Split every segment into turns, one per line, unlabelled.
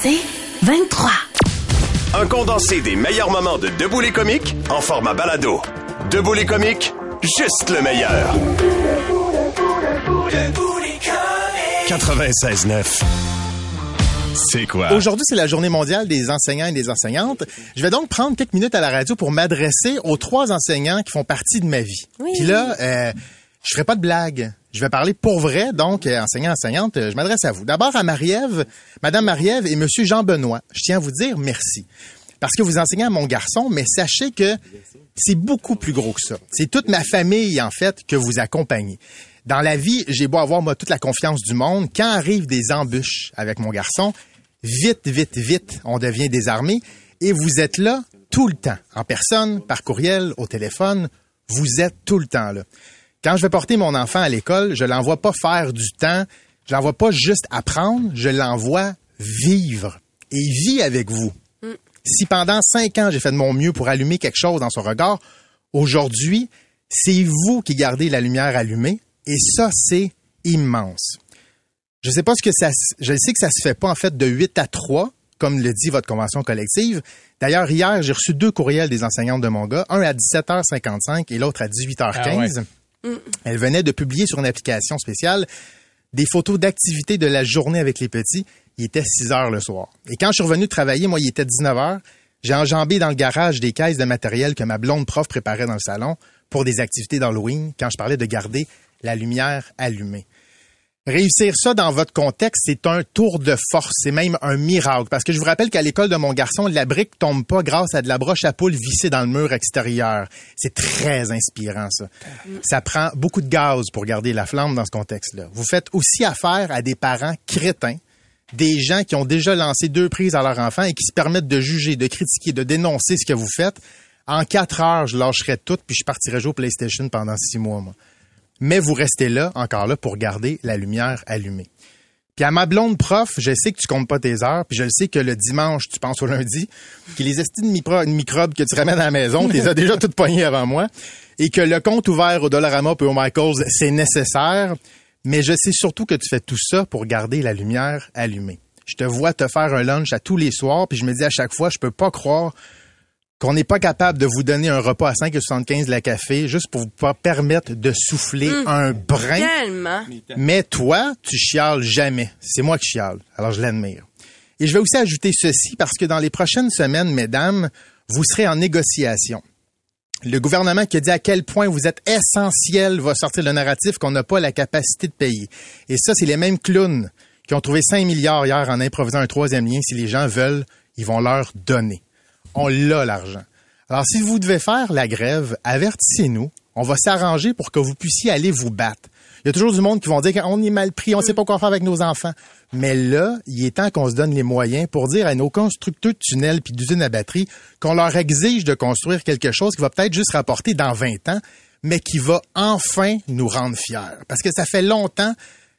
C'est 23.
Un condensé des meilleurs moments de Debout les comiques en format balado. Debout les comiques, juste le meilleur. 96.9. C'est quoi?
Aujourd'hui, c'est la journée mondiale des enseignants et des enseignantes. Je vais donc prendre quelques minutes à la radio pour m'adresser aux trois enseignants qui font partie de ma vie. Puis là, euh, je ferai pas de blague. Je vais parler pour vrai, donc, euh, enseignants, enseignantes, euh, je m'adresse à vous. D'abord à Marie-Ève, Madame Marie-Ève et Monsieur Jean-Benoît. Je tiens à vous dire merci. Parce que vous enseignez à mon garçon, mais sachez que c'est beaucoup plus gros que ça. C'est toute ma famille, en fait, que vous accompagnez. Dans la vie, j'ai beau avoir, toute la confiance du monde. Quand arrivent des embûches avec mon garçon, vite, vite, vite, on devient désarmé. Et vous êtes là tout le temps, en personne, par courriel, au téléphone. Vous êtes tout le temps là. Quand je vais porter mon enfant à l'école, je l'envoie pas faire du temps, je l'envoie pas juste apprendre, je l'envoie vivre. Et il vit avec vous. Si pendant cinq ans, j'ai fait de mon mieux pour allumer quelque chose dans son regard, aujourd'hui, c'est vous qui gardez la lumière allumée. Et ça, c'est immense. Je sais pas ce que ça, je sais que ça se fait pas, en fait, de 8 à 3, comme le dit votre convention collective. D'ailleurs, hier, j'ai reçu deux courriels des enseignantes de mon gars, un à 17h55 et l'autre à 18h15. Elle venait de publier sur une application spéciale des photos d'activité de la journée avec les petits. Il était 6 heures le soir. Et quand je suis revenu travailler, moi, il était 19 heures. J'ai enjambé dans le garage des caisses de matériel que ma blonde prof préparait dans le salon pour des activités d'Halloween quand je parlais de garder la lumière allumée. Réussir ça dans votre contexte, c'est un tour de force, c'est même un miracle. Parce que je vous rappelle qu'à l'école de mon garçon, la brique tombe pas grâce à de la broche à poule vissée dans le mur extérieur. C'est très inspirant, ça. Ça prend beaucoup de gaz pour garder la flamme dans ce contexte-là. Vous faites aussi affaire à des parents crétins, des gens qui ont déjà lancé deux prises à leur enfant et qui se permettent de juger, de critiquer, de dénoncer ce que vous faites. En quatre heures, je lâcherai tout puis je partirai jouer au PlayStation pendant six mois, moi mais vous restez là, encore là, pour garder la lumière allumée. Puis à ma blonde prof, je sais que tu comptes pas tes heures, puis je le sais que le dimanche, tu penses au lundi, que les micro- de microbes que tu ramènes à la maison, tu les as déjà toutes poignées avant moi, et que le compte ouvert au Dollarama et au Michaels, c'est nécessaire, mais je sais surtout que tu fais tout ça pour garder la lumière allumée. Je te vois te faire un lunch à tous les soirs, puis je me dis à chaque fois, je peux pas croire qu'on n'est pas capable de vous donner un repas à 5,75 la café juste pour vous pas permettre de souffler un brin.
Tellement.
Mais toi, tu chiales jamais. C'est moi qui chiale. Alors je l'admire. Et je vais aussi ajouter ceci parce que dans les prochaines semaines, mesdames, vous serez en négociation. Le gouvernement qui a dit à quel point vous êtes essentiel va sortir le narratif qu'on n'a pas la capacité de payer. Et ça, c'est les mêmes clowns qui ont trouvé 5 milliards hier en improvisant un troisième lien. Si les gens veulent, ils vont leur donner. On l'a l'argent. Alors, si vous devez faire la grève, avertissez-nous. On va s'arranger pour que vous puissiez aller vous battre. Il y a toujours du monde qui vont dire qu'on est mal pris, on ne sait pas quoi faire avec nos enfants. Mais là, il est temps qu'on se donne les moyens pour dire à nos constructeurs de tunnels puis d'usines à batterie qu'on leur exige de construire quelque chose qui va peut-être juste rapporter dans 20 ans, mais qui va enfin nous rendre fiers. Parce que ça fait longtemps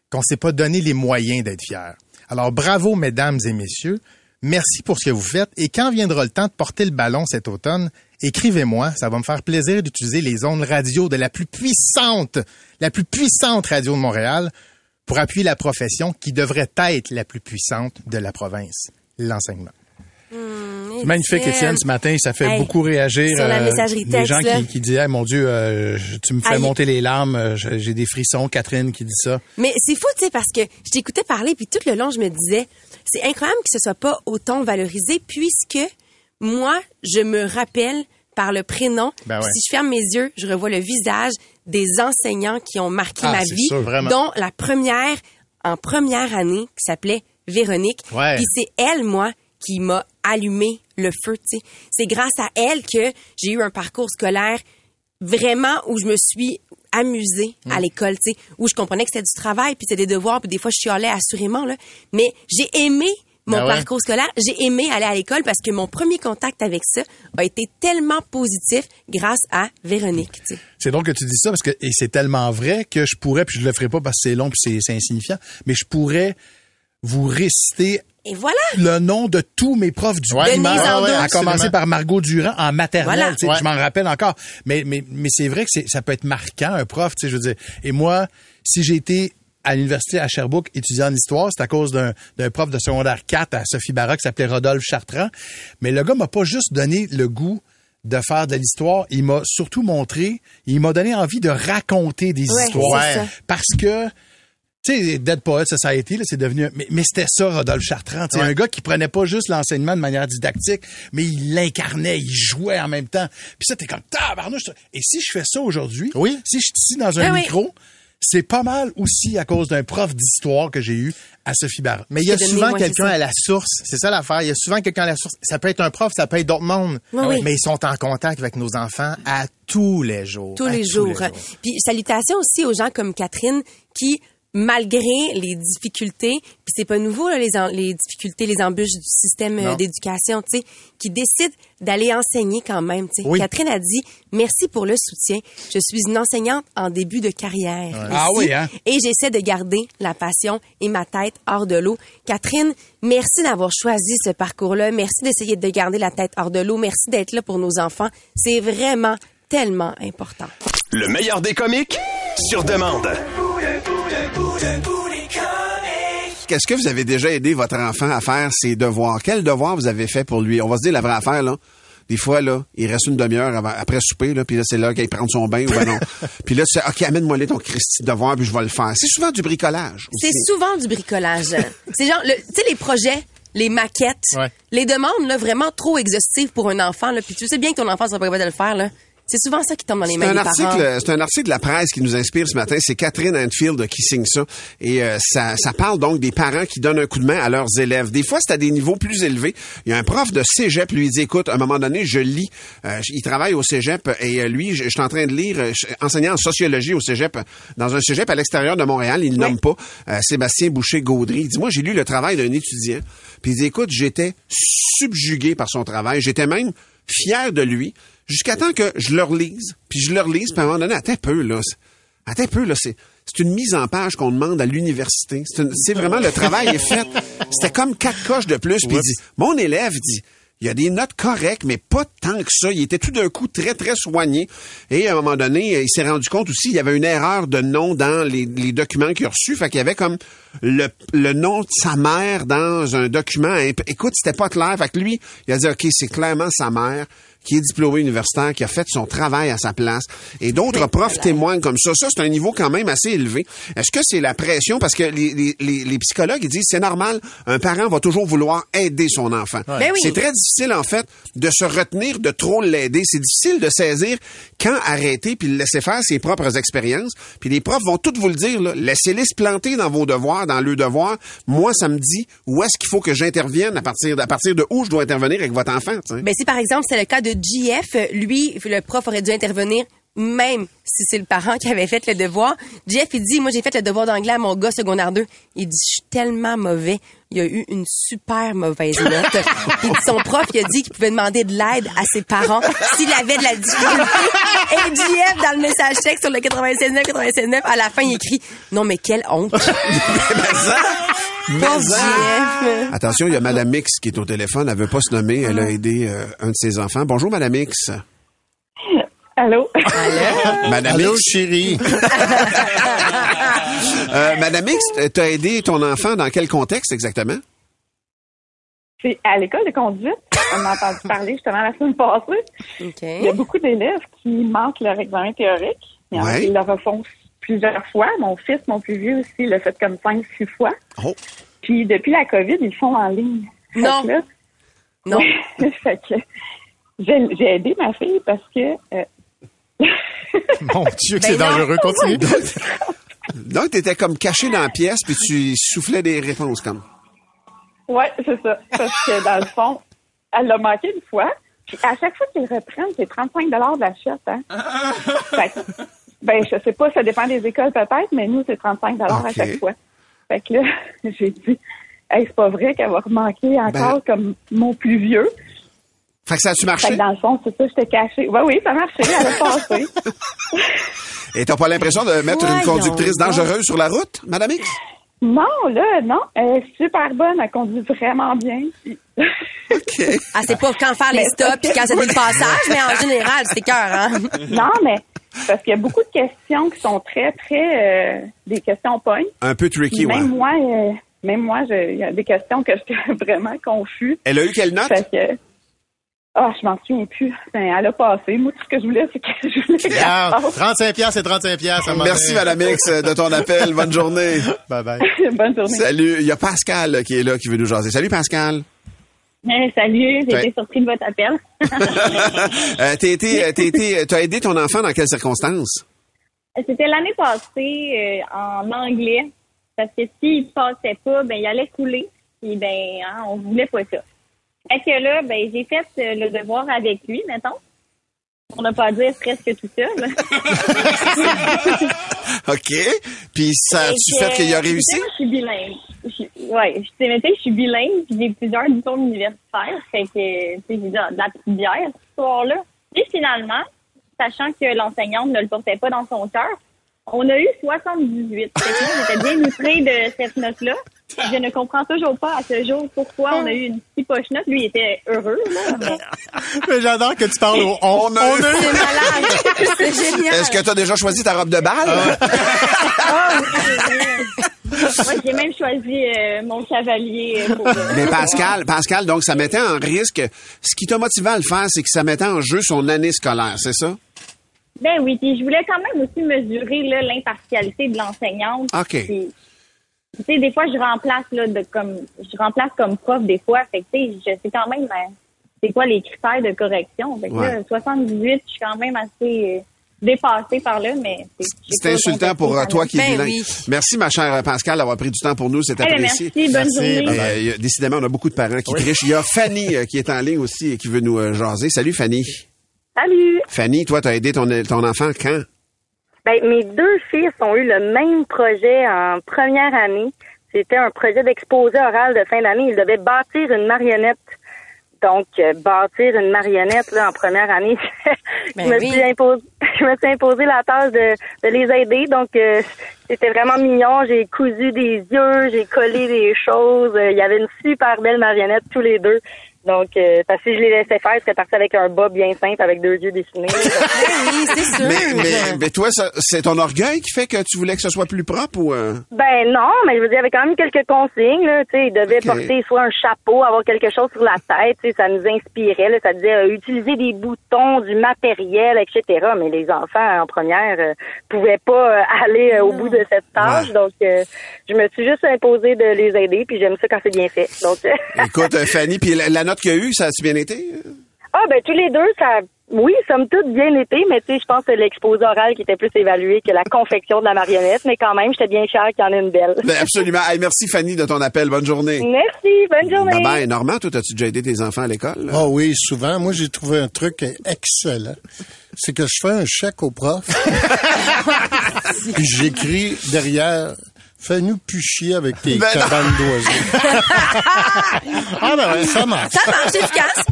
qu'on s'est pas donné les moyens d'être fiers. Alors bravo, mesdames et messieurs. Merci pour ce que vous faites. Et quand viendra le temps de porter le ballon cet automne, écrivez-moi. Ça va me faire plaisir d'utiliser les ondes radio de la plus puissante, la plus puissante radio de Montréal pour appuyer la profession qui devrait être la plus puissante de la province, l'enseignement.
Magnifique, Étienne, ce matin. Ça fait
Hey,
beaucoup réagir.
sur la
euh,
messagerie
Les
texte,
gens qui, qui disaient, mon Dieu, euh, tu me fais
Aïe.
monter les larmes. euh, J'ai des frissons. Catherine qui dit ça.
Mais c'est fou, tu sais, parce que je t'écoutais parler, puis tout le long, je me disais, c'est incroyable que ce soit pas autant valorisé, puisque moi, je me rappelle par le prénom.
Ben ouais.
Si je ferme mes yeux, je revois le visage des enseignants qui ont marqué
Ah,
ma vie,
sûr,
dont la première, en première année, qui s'appelait Véronique.
Ouais.
Puis c'est elle, moi, qui m'a allumé le feu, tu sais. C'est grâce à elle que j'ai eu un parcours scolaire vraiment où je me suis amusée
Mm.
à l'école, tu sais, où je comprenais que c'était du travail, puis c'était des devoirs, puis des fois je chialais assurément là, mais j'ai aimé mon
Ben ouais?
parcours scolaire, j'ai aimé aller à l'école parce que mon premier contact avec ça a été tellement positif grâce à Véronique.
C'est drôle que tu dis ça parce que et c'est tellement vrai que je pourrais, puis je le ferai pas parce que c'est long puis c'est- c'est insignifiant, mais je pourrais vous réciter
Et voilà.
le nom de tous mes profs du
Ouais.
à commencer par Margot Durand en maternelle.
Voilà.
Ouais.
Je m'en rappelle encore. Mais, mais, mais c'est vrai que c'est- ça peut être marquant, un prof, tu sais, je veux dire. Et moi, si j'ai été à l'université à Sherbrooke étudiant en histoire. C'est à cause d'un d'un prof de secondaire 4 à Sophie Barra qui s'appelait Rodolphe Chartrand. Mais le gars m'a pas juste donné le goût de faire de l'histoire, il m'a surtout montré, il m'a donné envie de raconter des
Ouais,
histoires.
c'est ça.
Parce que tu sais, Dead Poet Society, là, c'est devenu. Mais, mais c'était ça, Rodolphe Chartrand.
Ouais.
Un gars qui prenait pas juste l'enseignement de manière didactique, mais il l'incarnait, il jouait en même temps. Puis ça, t'es comme tabarnouche. Et si je fais ça aujourd'hui,
Oui.
si je suis ici dans un
Ah oui.
micro, c'est pas mal aussi à cause d'un prof d'histoire que j'ai eu à Sophie Barra.
Mais il y a
C'est
souvent
c'est
quelqu'un à la source. C'est ça l'affaire. Il y a souvent quelqu'un à la source. Ça peut être un prof, ça peut être d'autres mondes.
Oui, oui.
Mais ils sont en contact avec nos enfants à tous les jours.
tous
À
les jours. Puis salutations aussi aux gens comme Catherine qui malgré les difficultés, puis c'est pas nouveau là, les, en- les difficultés, les embûches du système euh, d'éducation, tu sais, qui décident d'aller enseigner quand même. tu sais.
Oui.
Catherine a dit merci pour le soutien. Je suis une enseignante en début de carrière. ici,
Ah oui, hein?
Et j'essaie de garder la passion et ma tête hors de l'eau. Catherine, merci d'avoir choisi ce parcours-là. Merci d'essayer de garder la tête hors de l'eau. Merci d'être là pour nos enfants. C'est vraiment tellement important.
Le meilleur des comiques sur demande.
Est-ce que vous avez déjà aidé votre enfant à faire ses devoirs? Quel devoir vous avez fait pour lui? On va se dire la vraie affaire, là. Des fois, là, il reste une demi-heure après souper, là, puis là, c'est là qu'il prend son bain ou ben non. puis là, tu sais, OK, amène-moi là ton Christy de devoir, puis je vais le faire. C'est souvent du bricolage.
C'est souvent du bricolage. c'est genre, le- tu sais, les projets, les maquettes,
Ouais.
les demandes là, vraiment trop exhaustives pour un enfant. Là, puis tu sais bien que ton enfant sera pas capable de le faire. Là. C'est souvent ça qui tombe dans les mains parents.
article, c'est un article de la presse qui nous inspire ce matin. C'est Catherine Anfield qui signe ça. Et euh, ça, ça parle donc des parents qui donnent un coup de main à leurs élèves. Des fois, c'est à des niveaux plus élevés. Il y a un prof de cégep, lui, il dit, écoute, à un moment donné, je lis. Euh, il travaille au cégep et euh, lui, je, je suis en train de lire, euh, enseignant en sociologie au cégep, dans un cégep à l'extérieur de Montréal. Il ne nomme pas euh, Sébastien Boucher-Gaudry. Il dit, moi, j'ai lu le travail d'un étudiant. Puis il dit, écoute, j'étais subjugué par son travail. J'étais même fier de lui jusqu'à temps que je le relise, puis je le relise, puis à un moment donné, attends un peu, là. Attends un peu, là, c'est, c'est une mise en page qu'on demande à l'université. C'est, une- c'est vraiment, le travail est fait. C'était comme quatre coches de plus, puis il dit, mon élève dit, il y a des notes correctes, mais pas tant que ça. Il était tout d'un coup très, très soigné. Et à un moment donné, il s'est rendu compte aussi, il y avait une erreur de nom dans les, les documents qu'il a reçus. Fait qu'il y avait comme le, le nom de sa mère dans un document. Écoute, c'était pas clair. Fait que lui, il a dit, OK, c'est clairement sa mère qui est diplômé universitaire, qui a fait son travail à sa place. Et d'autres profs témoignent comme ça. Ça, c'est un niveau quand même assez élevé. Est-ce que c'est la pression? Parce que les, les, les, les psychologues, ils disent, c'est normal, un parent va toujours vouloir aider son enfant.
Ben oui.
C'est très difficile, en fait, de se retenir de trop l'aider. C'est difficile de saisir quand arrêter puis le laisser faire ses propres expériences. Puis les profs vont toutes vous le dire. Laissez-les se planter dans vos devoirs, dans le devoir. Moi, ça me dit où est-ce qu'il faut que j'intervienne à partir, de- à partir de où je dois intervenir avec votre enfant, tu sais.
Ben, si par exemple c'est le cas de JF, lui, le prof aurait dû intervenir même si c'est le parent qui avait fait le devoir. JF, il dit, moi j'ai fait le devoir d'anglais à mon gars secondaire 2. Il dit, je suis tellement mauvais. Il a eu une super mauvaise note. il dit, son prof, il a dit qu'il pouvait demander de l'aide à ses parents s'il avait de la difficulté. Et JF, dans le message texte sur le 96.9, 96.9, à la fin, il écrit, non mais quelle honte. JF.
Attention, il y a Madame Mix qui est au téléphone. Elle veut pas se nommer. Elle a aidé euh, un de ses enfants. Bonjour, Madame Mix.
Allô?
Madame
Allô,
Mix.
chérie.
Euh, Madame Mix, t'as aidé ton enfant dans quel contexte exactement?
C'est à l'école de conduite. On a entendu parler justement la semaine passée. Il y a beaucoup d'élèves qui manquent leur examen théorique. Il y en a
Ouais.
qui le refont plusieurs fois. Mon fils, mon plus vieux aussi, l'a fait comme cinq, six fois.
Oh.
Puis depuis la COVID, ils le font en ligne.
Non.
là-
Non.
fait que j'ai j'ai aidé ma fille parce que euh,
Mon Dieu, que
Ben
c'est
non.
dangereux. Continue.
Donc, t'étais comme caché dans la pièce puis tu soufflais des réponses comme.
Ouais, c'est ça. Parce que dans le fond, elle l'a manqué une fois. Puis à chaque fois qu'ils reprennent, c'est 35 de la chute, hein. Fait que, ben, je sais pas, ça dépend des écoles peut-être, mais nous, c'est 35 à
Ok.
chaque fois. Fait que là, j'ai dit, hey, c'est pas vrai qu'elle va remanquer encore comme mon plus vieux.
Fait que ça a-tu
Fait
marché?
que dans le fond, c'est ça, j'étais cachée. Ouais, oui, ça a marché, elle a passé.
Et t'as pas l'impression de mettre une conductrice dangereuse sur la route, Madame X?
non, là, non, elle est super bonne, elle conduit vraiment bien.
OK.
Ah, c'est pas quand faire les
Mais
stops puis quand c'est le passage, mais en général, c'est cœur, hein?
non, mais Parce qu'il y a beaucoup de questions qui sont très, très... euh, des questions pognes.
Un peu tricky, ouais.
Même moi, euh, même moi, il y a des questions que j'étais vraiment confus.
Elle a eu quelle note?
Ah, je m'en souviens plus. Ben, elle a passé. Moi, tout ce que je voulais, c'est que je voulais passe.
35 pièces et 35 pièces.
Merci, Madame X, de ton appel. Bonne journée.
Bye bye.
Bonne journée.
Salut. Il y a Pascal qui est là, qui veut nous jaser. Salut, Pascal.
Salut, j'ai été surpris de votre appel.
Euh, t'as été, euh, t'as été, t'as aidé ton enfant dans quelles circonstances?
C'était l'année passée euh, en anglais. Parce que s'il passait pas, ben il allait couler. Puis ben, hein, on voulait pas ça. Fait que là, ben j'ai fait euh, le devoir avec lui, mettons. Pour ne pas dire presque tout seul.
OK. Puis ça a-tu
Fait
qu'il a réussi?
Je suis bilingue. Ouais, je sais, tu je suis bilingue, puis j'ai plusieurs diplômes universitaires. Fait que, tu sais, j'ai de la de la petite bière, cette histoire-là. Puis finalement, sachant que l'enseignante ne le portait pas dans son cœur, on a eu 78. Fait que j'étais bien outrée de cette note-là. Je ne comprends toujours pas à ce jour pourquoi on a eu une si poche note. Lui, il était heureux, là. mais-
Mais j'adore que tu parles au on.
On a eu-
C'est malade. C'est génial.
Est-ce que t'as déjà choisi ta robe de balle?
Ah, oui, c'est vrai. Moi, j'ai même choisi euh, mon cavalier euh, pour... euh,
Mais Pascal, Pascal, donc ça mettait en risque. Ce qui t'a motivé à le faire, c'est que ça mettait en jeu son année scolaire, c'est ça?
Ben oui, puis je voulais quand même aussi mesurer là, l'impartialité de l'enseignante.
OK.
Puis, Tu sais, des fois, je remplace là, de comme je remplace comme prof des fois. Fait que tu sais, je sais quand même euh, c'est quoi les critères de correction. Fait que
Ouais.
là, 78, je suis quand même assez euh, dépassée par là, mais c'est
insultant pour euh, toi qui es
Ben
bilingue.
oui.
Merci, ma chère Pascal, d'avoir pris du temps pour nous. C'est
Eh
apprécié.
merci, bonne
Merci,
journée.
Euh, décidément, on a beaucoup de parents qui trichent. Il y a Fanny euh, qui est en ligne aussi et qui veut nous euh, jaser. Salut, Fanny.
Salut!
Fanny, toi, t'as aidé ton, ton enfant quand?
Ben, mes deux fils ont eu le même projet en première année. C'était un projet d'exposé oral de fin d'année. Ils devaient bâtir une marionnette. Donc, euh, bâtir une marionnette là, en première année,
Ben
je, me
oui.
suis imposé, je me suis imposé la tâche de, de les aider. Donc, euh, c'était vraiment mignon. J'ai cousu des yeux, j'ai collé des choses. Euh, Il y avait une super belle marionnette, tous les deux. Donc, euh, parce que si je les laissais faire, ils seraient partis avec un bas bien simple, avec deux yeux dessinés.
Oui, c'est sûr.
Mais, mais, mais toi, ça- c'est ton orgueil qui fait que tu voulais que ce soit plus propre ou... euh?
Ben non, mais je veux dire, il y avait quand même quelques consignes. Là, tu sais, il devait
Ok.
porter soit un chapeau, avoir quelque chose sur la tête. tu sais, Ça nous inspirait. Là, ça disait euh, utiliser des boutons, du matériel, etc. Mais les enfants en première euh, pouvaient pas aller euh, au bout de cette tâche.
Ouais.
Donc, euh, je me suis juste imposé de les aider. Puis j'aime ça quand c'est bien fait. Donc,
Écoute, Fanny, puis la, la note qu'il y a eu, ça a-tu bien été?
ah ben tous les deux, ça, oui, somme toute bien été. Mais tu sais, je pense que l'exposé oral qui était plus évalué que la confection de la marionnette. Mais quand même, j'étais bien fière qu'il y en ait une belle.
Ben, absolument. Hey, merci, Fanny, de ton appel. Bonne journée.
Merci, bonne journée.
Bye bye. Normand, toi, as-tu déjà aidé tes enfants à l'école?
Ah oui, souvent. Moi, j'ai trouvé un truc excellent. C'est que je fais un chèque au prof. puis j'écris derrière. Fais-nous plus chier avec tes
Ben
cabanes d'oiseaux. ah ben ouais, ça marche.
Ça marche efficace.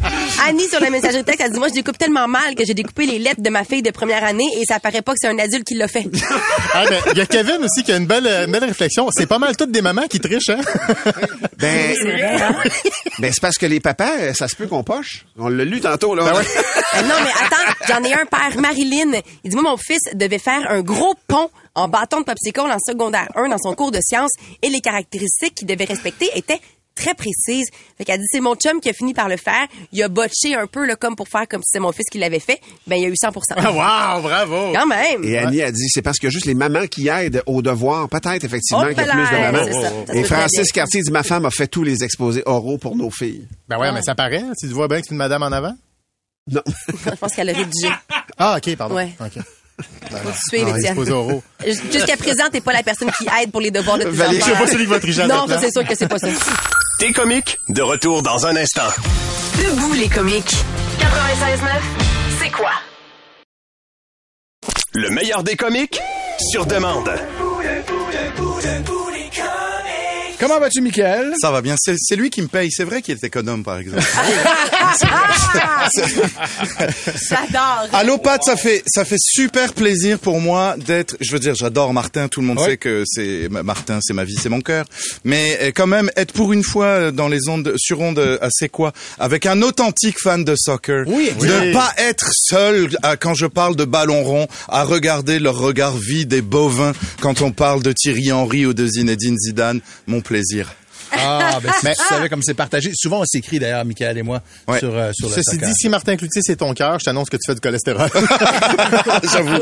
Annie, sur la messagerie texte, elle dit, moi, je découpe tellement mal que j'ai découpé les lettres de ma fille de première année et ça paraît pas que c'est un adulte qui l'a fait.
Ah, ben, il y a Kevin aussi qui a une belle, euh, une belle réflexion. C'est pas mal toutes des mamans qui trichent, hein?
Ben,
C'est vrai, hein?
ben c'est parce que les papas, euh, ça se peut qu'on poche. On l'a lu tantôt, là.
Euh, non, mais attends, j'en ai un père, Marilyn. Il dit, moi, mon fils devait faire un gros pont en bâton de popsicle en secondaire 1 dans son cours de sciences et les caractéristiques qu'il devait respecter étaient très précises. Fait qu'elle dit, c'est mon chum qui a fini par le faire. Il a botché un peu, là, comme pour faire comme si c'était mon fils qui l'avait fait. Ben, il y a eu 100
Ah, wow, bravo!
Quand même.
Et Annie a dit, c'est parce que juste les mamans qui aident aux devoirs, peut-être effectivement
Oh,
qu'il y a plus de mamans.
ça. Ça
Et Francis. Cartier dit, ma femme a fait tous les exposés oraux pour nos filles.
Ben ouais, mais ça paraît. Tu vois bien que c'est une madame en avant?
Non.
Je pense qu'elle a rédigé.
Ah, OK, pardon.
Ouais.
OK.
Faut suivre, Étienne. Jusqu'à présent, t'es pas la personne qui aide pour les devoirs de tes
Valérie,
enfants.
Je sais pas celui qui va tricher à
Non, ça, c'est sûr que c'est pas ça.
T'es comique, de retour dans un instant.
Debout les comiques. 96.9, c'est quoi?
Le meilleur des comiques, sur demande.
Comment vas-tu, Michael?
Ça va bien. C'est c'est lui qui me paye. C'est vrai qu'il est économe, par exemple.
J'adore.
Allô Pat, ça fait ça fait super plaisir pour moi d'être. Je veux dire, j'adore Martin. Tout le monde
Ouais.
sait que c'est Martin, c'est ma vie, c'est mon cœur. Mais euh, quand même, être pour une fois dans les ondes sur ondes euh, à c'est quoi, avec un authentique fan de soccer.
Oui,
Ne
oui.
pas être seul à- quand je parle de ballon rond, à regarder leur regard vide et bovin quand on parle de Thierry Henry ou de Zinedine Zidane. Mon plaisir.
Ah, ben, si tu savais comme c'est partagé. Souvent, on s'écrit d'ailleurs, Michael et moi,
Ouais.
sur, euh, sur le
Ceci
soccer.
dit, si Martin Cloutier, c'est ton cœur, je t'annonce que tu fais du cholestérol.
J'avoue.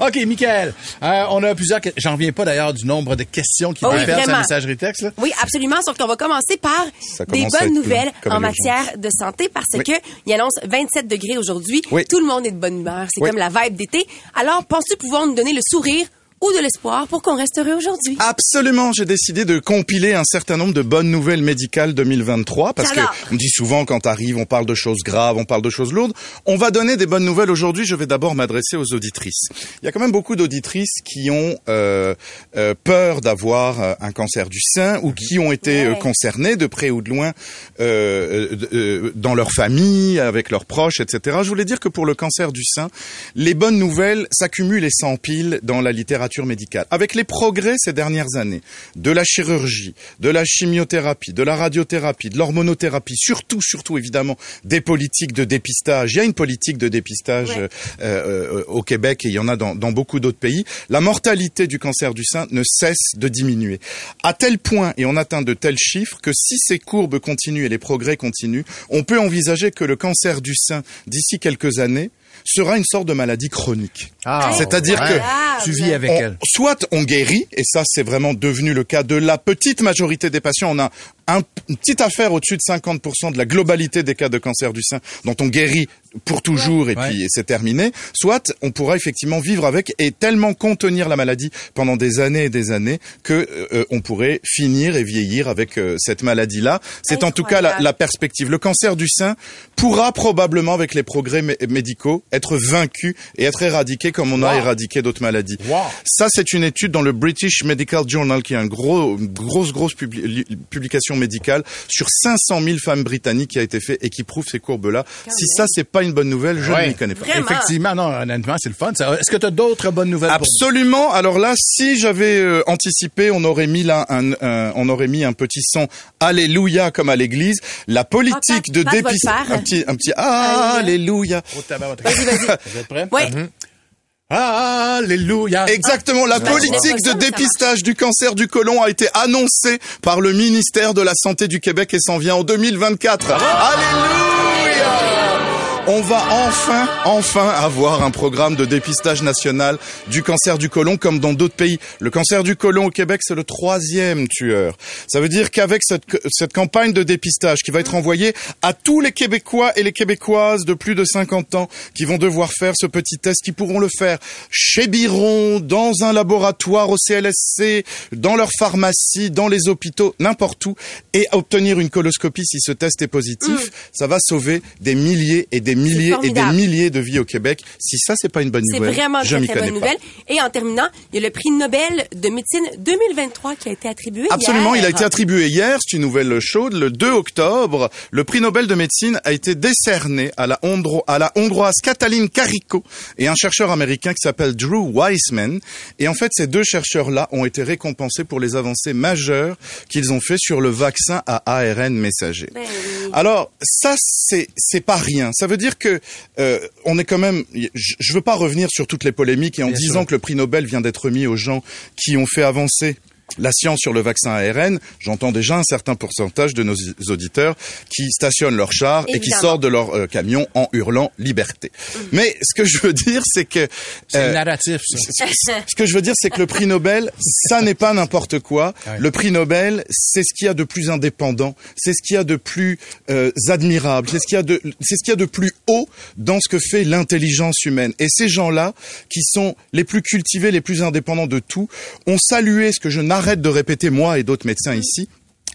OK, Michael, euh, on a plusieurs... que- J'en reviens pas d'ailleurs du nombre de questions qui
Oui,
vont faire sur la messagerie texte. Là.
Oui, absolument. Sauf qu'on va commencer par des bonnes nouvelles en matière de santé parce
Oui.
que il annonce 27 degrés aujourd'hui.
Oui.
Tout le monde est de bonne humeur. C'est
Oui.
comme la vibe d'été. Alors, penses-tu pouvoir nous donner le sourire ou de l'espoir pour qu'on reste heureux aujourd'hui?
Absolument, j'ai décidé de compiler un certain nombre de bonnes nouvelles médicales 2023 parce que on dit souvent quand t'arrives, on parle de choses graves, on parle de choses lourdes. On va donner des bonnes nouvelles aujourd'hui. Je vais d'abord m'adresser aux auditrices. Il y a quand même beaucoup d'auditrices qui ont euh, euh, peur d'avoir euh, un cancer du sein ou qui ont été euh,
Ouais.
concernées de près ou de loin euh, dans leur famille, avec leurs proches, etc. Je voulais dire que pour le cancer du sein, les bonnes nouvelles s'accumulent et s'empilent dans la littérature médicale. Avec les progrès ces dernières années de la chirurgie, de la chimiothérapie, de la radiothérapie, de l'hormonothérapie, surtout, surtout évidemment des politiques de dépistage. Il y a une politique de dépistage
Ouais.
euh, euh, au Québec et il y en a dans, dans beaucoup d'autres pays. La mortalité du cancer du sein ne cesse de diminuer. À tel point, et on atteint de tels chiffres, que si ces courbes continuent et les progrès continuent, on peut envisager que le cancer du sein, d'ici quelques années, sera une sorte de maladie chronique.
Ah,
C'est-à-dire
ouais.
que
Ah,
Tu vis avec
on-
elle.
soit on guérit, et ça c'est vraiment devenu le cas de la petite majorité des patients. On a un- une petite affaire au-dessus de 50% de la globalité des cas de cancer du sein dont on guérit pour toujours et
Ouais.
puis c'est terminé. Soit on pourra effectivement vivre avec et tellement contenir la maladie pendant des années et des années que euh, on pourrait finir et vieillir avec euh, cette maladie-là. C'est en tout cas la, la perspective. Le cancer du sein pourra probablement, avec les progrès mé- médicaux, être vaincu et être éradiqué comme on a éradiqué d'autres maladies.
Wow.
Ça, c'est une étude dans le British Medical Journal, qui est un gros, une grosse, grosse publi- li- publication médicale sur 500 000 femmes britanniques qui a été fait et qui prouve ces courbes-là. Si ça, c'est pas une bonne nouvelle, je
Ouais.
ne m'y connais pas.
Vraiment?
Effectivement, non, honnêtement, c'est le fun. Est-ce que tu as d'autres bonnes nouvelles pour
Absolument. Alors là, si j'avais euh, anticipé, on aurait mis là un, un- on aurait mis un petit son Alléluia comme à l'église. La politique
Ah,
de
Pat
dépistage, un petit, un petit Alléluia.
Oh, tabarouette.
Vas-y, vas-y.
Vous êtes prêts?
Ouais.
Alléluia.
Exactement. La politique de dépistage du cancer du côlon a été annoncée par le ministère de la Santé du Québec et s'en vient en 2024. Alléluia! On va enfin, enfin avoir un programme de dépistage national du cancer du côlon comme dans d'autres pays. Le cancer du côlon au Québec, c'est le troisième tueur. Ça veut dire qu'avec cette, cette campagne de dépistage qui va être envoyée à tous les Québécois et les Québécoises de plus de 50 ans qui vont devoir faire ce petit test, qui pourront le faire chez Biron, dans un laboratoire au CLSC, dans leur pharmacie, dans les hôpitaux, n'importe où, et obtenir une coloscopie si ce test est positif, ça va sauver des milliers et des milliers et des milliers de vies au Québec. Si ça, c'est pas une bonne nouvelle,
vraiment
je m'y
bonne
pas.
nouvelle. Et en terminant, il y a le prix Nobel de médecine 2023 qui a été attribué
Absolument,
hier.
il a été attribué hier, c'est une nouvelle chaude, le 2 octobre. Le prix Nobel de médecine a été décerné à la, Hondro- à la hongroise Cataline Carico et un chercheur américain qui s'appelle Drew Weissman. Et en fait, ces deux chercheurs-là ont été récompensés pour les avancées majeures qu'ils ont fait sur le vaccin à ARN messager.
Ben.
Alors ça c'est c'est pas rien. Ça veut dire que euh, on est quand même. Je, je veux pas revenir sur toutes les polémiques et en
Bien
disant
sûr.
que le prix Nobel vient d'être remis aux gens qui ont fait avancer la science sur le vaccin ARN, j'entends déjà un certain pourcentage de nos auditeurs qui stationnent leur char et qui sortent de leur euh, camion en hurlant liberté. Mais ce que je veux dire, c'est que
C'est
euh,
le narratif, ça.
ce que je veux dire, c'est que le prix Nobel, ça n'est pas n'importe quoi.
Ouais.
Le prix Nobel, c'est ce qu'il y a de plus indépendant, c'est ce qu'il y a de plus euh, admirable, c'est ce qu'il y a de, c'est ce qu'il y a de plus haut dans ce que fait l'intelligence humaine. Et ces gens-là, qui sont les plus cultivés, les plus indépendants de tout, ont salué ce que je n'arrête de répéter moi et d'autres médecins ici,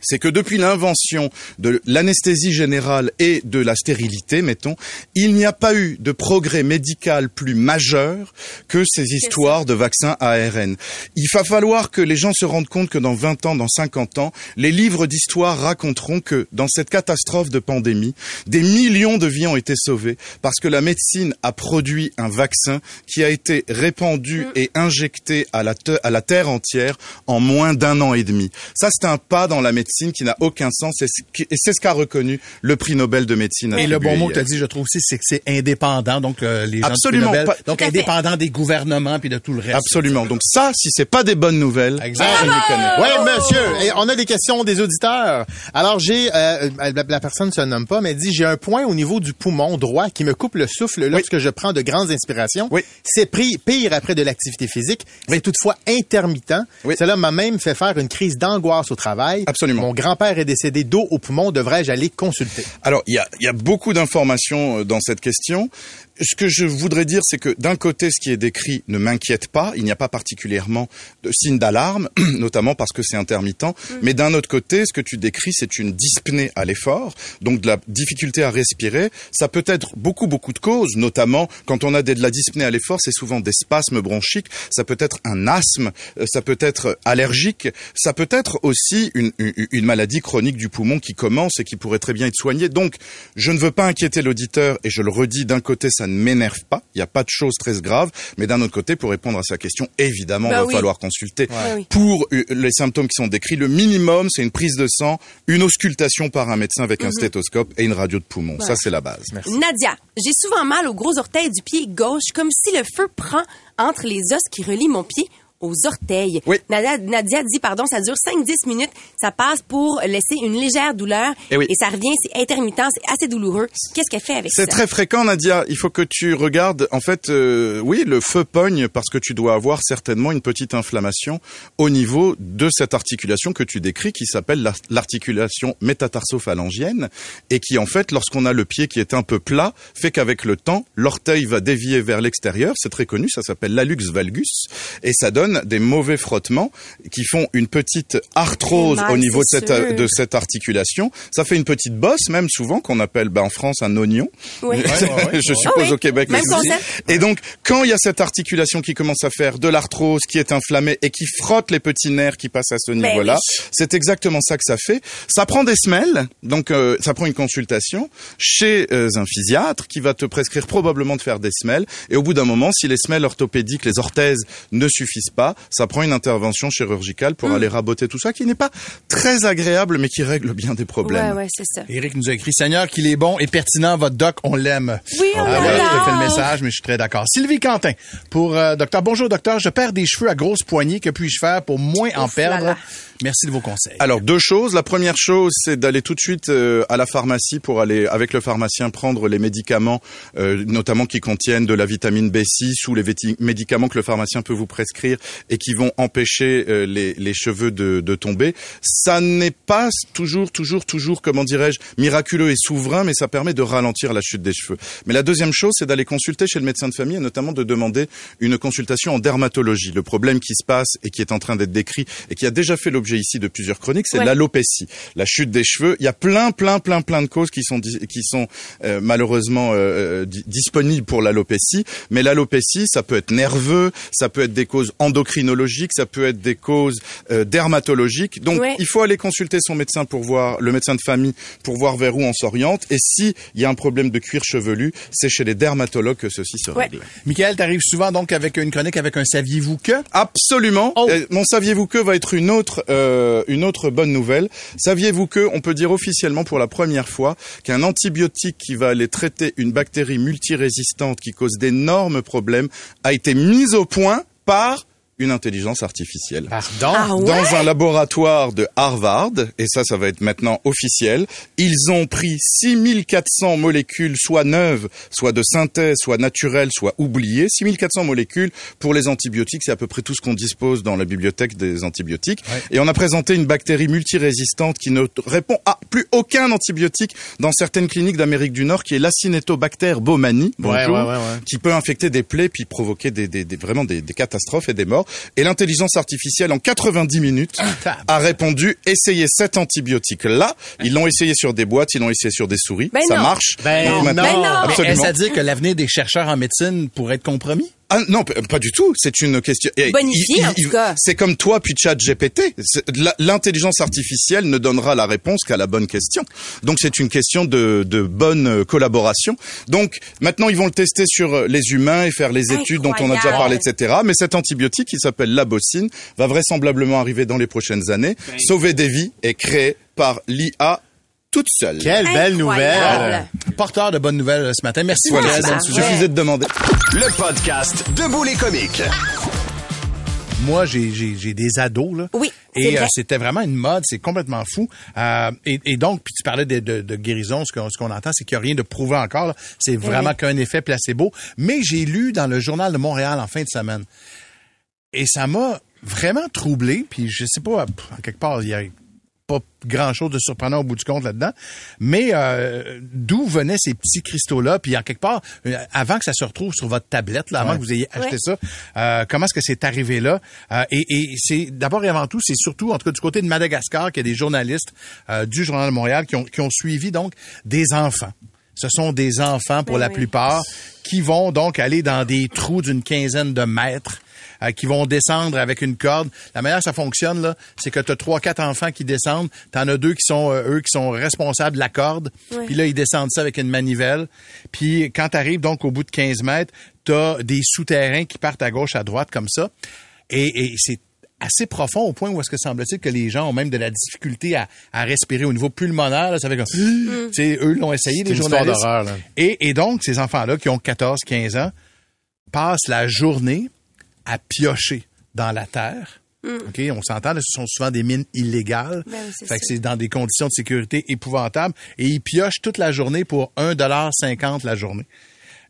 c'est que depuis l'invention de l'anesthésie générale et de la stérilité, mettons, il n'y a pas eu de progrès médical plus majeur que ces histoires de vaccins ARN. Il va falloir que les gens se rendent compte que dans 20 ans, dans 50 ans, les livres d'histoire raconteront que dans cette catastrophe de pandémie, des millions de vies ont été sauvées parce que la médecine a produit un vaccin qui a été répandu et injecté à la, à la terre entière en moins d'un an et demi. Ça, c'est un pas dans la médecine qui n'a aucun sens et c'est ce qu'a reconnu le prix Nobel de médecine.
Et le bon mot que tu as dit, je trouve aussi, c'est que c'est indépendant. Donc, euh, les gens du
Absolument
prix Nobel,
pas.
donc indépendant des gouvernements puis de tout le reste.
Absolument. Donc ça, si c'est pas des bonnes nouvelles,
Exact.
je.
Oui, monsieur. Et on a des questions des auditeurs. Alors, j'ai, euh, la, la personne ne se nomme pas, mais elle dit, j'ai un point au niveau du poumon droit qui me coupe le souffle lorsque je prends de grandes inspirations.
Oui.
C'est pris pire après de l'activité physique. C'est toutefois intermittent.
Oui.
Cela m'a même fait faire une crise d'angoisse au travail.
Absolument.
Mon grand-père est décédé d'eau au poumon. Devrais-je aller consulter?
Alors, il y a, y a beaucoup d'informations euh, dans cette question. Ce que je voudrais dire, c'est que d'un côté, ce qui est décrit ne m'inquiète pas. Il n'y a pas particulièrement de signe d'alarme, notamment parce que c'est intermittent. Mais d'un autre côté, ce que tu décris, c'est une dyspnée à l'effort, donc de la difficulté à respirer. Ça peut être beaucoup, beaucoup de causes, notamment quand on a de la dyspnée à l'effort, c'est souvent des spasmes bronchiques. Ça peut être un asthme, euh, ça peut être allergique, ça peut être aussi une, une, une maladie chronique du poumon qui commence et qui pourrait très bien être soignée. Donc, je ne veux pas inquiéter l'auditeur et je le redis, d'un côté, ça ne m'énerve pas. Il n'y a pas de choses très graves. Mais d'un autre côté, pour répondre à sa question, évidemment,
Bah
il va
oui.
falloir consulter.
Ouais. Oui.
Pour euh, les symptômes qui sont décrits, le minimum, c'est une prise de sang, une auscultation par un médecin avec un stéthoscope et une radio de poumon. Ça, c'est la base.
Nadia, j'ai souvent mal au gros orteil du pied gauche, comme si le feu prend entre les os qui relient mon pied aux orteils.
Oui.
Nadia, Nadia dit, pardon, ça dure 5-10 minutes, ça passe pour laisser une légère douleur
Eh oui.
et ça revient, c'est intermittent, c'est assez douloureux. Qu'est-ce qu'elle fait avec ça?
C'est très fréquent, Nadia. Il faut que tu regardes. En fait, euh, oui, le feu pogne parce que tu dois avoir certainement une petite inflammation au niveau de cette articulation que tu décris, qui s'appelle l'ar- l'articulation métatarso-phalangienne, et qui, en fait, lorsqu'on a le pied qui est un peu plat, fait qu'avec le temps, l'orteil va dévier vers l'extérieur. C'est très connu, ça s'appelle l'allux valgus, et ça donne des mauvais frottements qui font une petite arthrose
mal,
au niveau de cette,
sûr.
de cette articulation. Ça fait une petite bosse, même souvent qu'on appelle, bah, en France, un oignon.
Oui.
Je suppose
Ah oui.
au Québec
Même
aussi. Et donc, quand il y a cette articulation qui commence à faire de l'arthrose, qui est inflammée et qui frotte les petits nerfs qui passent à ce
Ben
niveau-là,
oui.
c'est exactement ça que ça fait. Ça prend des semelles, donc euh, ça prend une consultation chez euh, un physiatre qui va te prescrire probablement de faire des semelles. Et au bout d'un moment, si les semelles orthopédiques, les orthèses ne suffisent pas, ça prend une intervention chirurgicale
Hmm.
pour aller raboter tout ça, qui n'est pas très agréable, mais qui règle bien des problèmes.
Ouais, ouais, c'est ça.
Éric nous a écrit Seigneur qu'il est bon et pertinent, votre doc, on l'aime.
Oui, on
Ah ouais, je fais le message, mais je suis très d'accord. Sylvie Quentin, pour euh, docteur. Bonjour docteur, je perds des cheveux à grosse poignée. Que puis-je faire pour moins en
là
perdre?
là.
Merci de vos conseils.
Alors deux choses. La première chose, c'est d'aller tout de suite euh, à la pharmacie pour aller avec le pharmacien prendre les médicaments, euh, notamment qui contiennent de la vitamine B6 ou les médicaments que le pharmacien peut vous prescrire et qui vont empêcher euh, les, les cheveux de, de tomber. Ça n'est pas toujours, toujours, toujours, comment dirais-je, miraculeux et souverain, mais ça permet de ralentir la chute des cheveux. Mais la deuxième chose, c'est d'aller consulter chez le médecin de famille et notamment de demander une consultation en dermatologie. Le problème qui se passe et qui est en train d'être décrit et qui a déjà fait l'objet ici de plusieurs chroniques, c'est
Ouais.
l'alopécie, la chute des cheveux. Il y a plein, plein, plein, plein de causes qui sont qui sont euh, malheureusement euh, euh, di- disponibles pour l'alopécie. Mais l'alopécie, ça peut être nerveux, ça peut être des causes endocrinologiques, ça peut être des causes euh, dermatologiques. Donc,
Ouais.
il faut aller consulter son médecin pour voir le médecin de famille pour voir vers où on s'oriente. Et si il y a un problème de cuir chevelu, c'est chez les dermatologues que ceci se
Ouais.
règle.
Michael, t'arrives souvent donc avec une chronique avec un saviez-vous que?
Absolument.
Oh.
Euh, mon saviez-vous que va être une autre euh, une autre bonne nouvelle. Saviez-vous que on peut dire officiellement pour la première fois qu'un antibiotique qui va aller traiter une bactérie multirésistante qui cause d'énormes problèmes a été mis au point par une intelligence artificielle.
Pardon?
Ah ouais?
Dans un laboratoire de Harvard, et ça, ça va être maintenant officiel, ils ont pris 6400 molécules, soit neuves, soit de synthèse, soit naturelles, soit oubliées. 6400 molécules pour les antibiotiques, c'est à peu près tout ce qu'on dispose dans la bibliothèque des antibiotiques. Et on a présenté une bactérie multirésistante qui ne répond à plus aucun antibiotique dans certaines cliniques d'Amérique du Nord, qui est l'acinétobactère baumannii, bonjour,
Ouais, ouais, ouais, ouais.
qui peut infecter des plaies puis provoquer des, des- des- vraiment des, des catastrophes et des morts. Et l'intelligence artificielle en 90 minutes a répondu essayez cet antibiotique là. Ils l'ont essayé sur des boîtes, ils l'ont essayé sur des souris,
Ben
ça
non.
marche.
Ben
Donc
non.
maintenant-
Ben non.
Mais
Absolument.
Est-ce à dire que l'avenir des chercheurs en médecine pourrait être compromis?
Ah non, pas du tout. C'est une question. eh,
Bonifié, en tout cas.
C'est comme toi puis Chat GPT. L'intelligence artificielle ne donnera la réponse qu'à la bonne question. Donc c'est une question de, de bonne euh, collaboration. Donc maintenant ils vont le tester sur euh, les humains et faire les études dont on a déjà parlé, etc. Mais cet antibiotique qui s'appelle la bocine va vraisemblablement arriver dans les prochaines années, sauver des vies et créé par l'IA toute seule.
Quelle belle nouvelle.
Porteur de bonnes nouvelles ce matin. Merci.
Voilà,
Fred.
ça.
suffisait de demander.
Le podcast Debout les comiques.
Moi, j'ai, des ados, là.
Oui,
Et euh, c'était vraiment une mode, c'est complètement fou. Euh, et, et donc, puis tu parlais de, de, de guérison, ce qu'on, ce qu'on entend, c'est qu'il n'y a rien de prouvé encore. C'est vraiment
oui.
qu'un effet placebo. Mais j'ai lu dans le Journal de Montréal en fin de semaine. Et ça m'a vraiment troublé. Puis je sais pas, en quelque part, il y a pas grand-chose de surprenant au bout du compte là-dedans. Mais euh, d'où venaient ces petits cristaux-là? Puis en quelque part, euh, avant que ça se retrouve sur votre tablette, là, avant que vous ayez acheté
Ouais.
ça, euh, comment est-ce que c'est arrivé là? Euh, et et c'est d'abord et avant tout, c'est surtout, en tout cas du côté de Madagascar, qu'il y a des journalistes euh, du Journal de Montréal qui ont, qui ont suivi donc des enfants. Ce sont des enfants pour
Ben
la
oui.
plupart qui vont donc aller dans des trous d'une quinzaine de mètres euh, qui vont descendre avec une corde. La manière que ça fonctionne, là, c'est que tu as trois, quatre enfants qui descendent. Tu en as deux qui sont, euh, eux, qui sont responsables de la corde. Puis là, ils descendent ça avec une manivelle. Puis quand tu arrives donc au bout de 15 mètres, tu as des souterrains qui partent à gauche, à droite, comme ça. Et, et c'est assez profond au point où est-ce que semble-t-il que les gens ont même de la difficulté à, à respirer au niveau pulmonaire. Là, ça fait comme... Tu sais, eux l'ont essayé, les
une histoire
journalistes.
d'horreur, là.
Et, et donc, ces enfants-là qui ont 14, 15 ans passent la journée à piocher dans la terre. OK, on s'entend, là, ce sont souvent des mines illégales.
Ben oui,
fait que c'est dans des conditions de sécurité épouvantables. Et ils piochent toute la journée pour 1,50 la journée.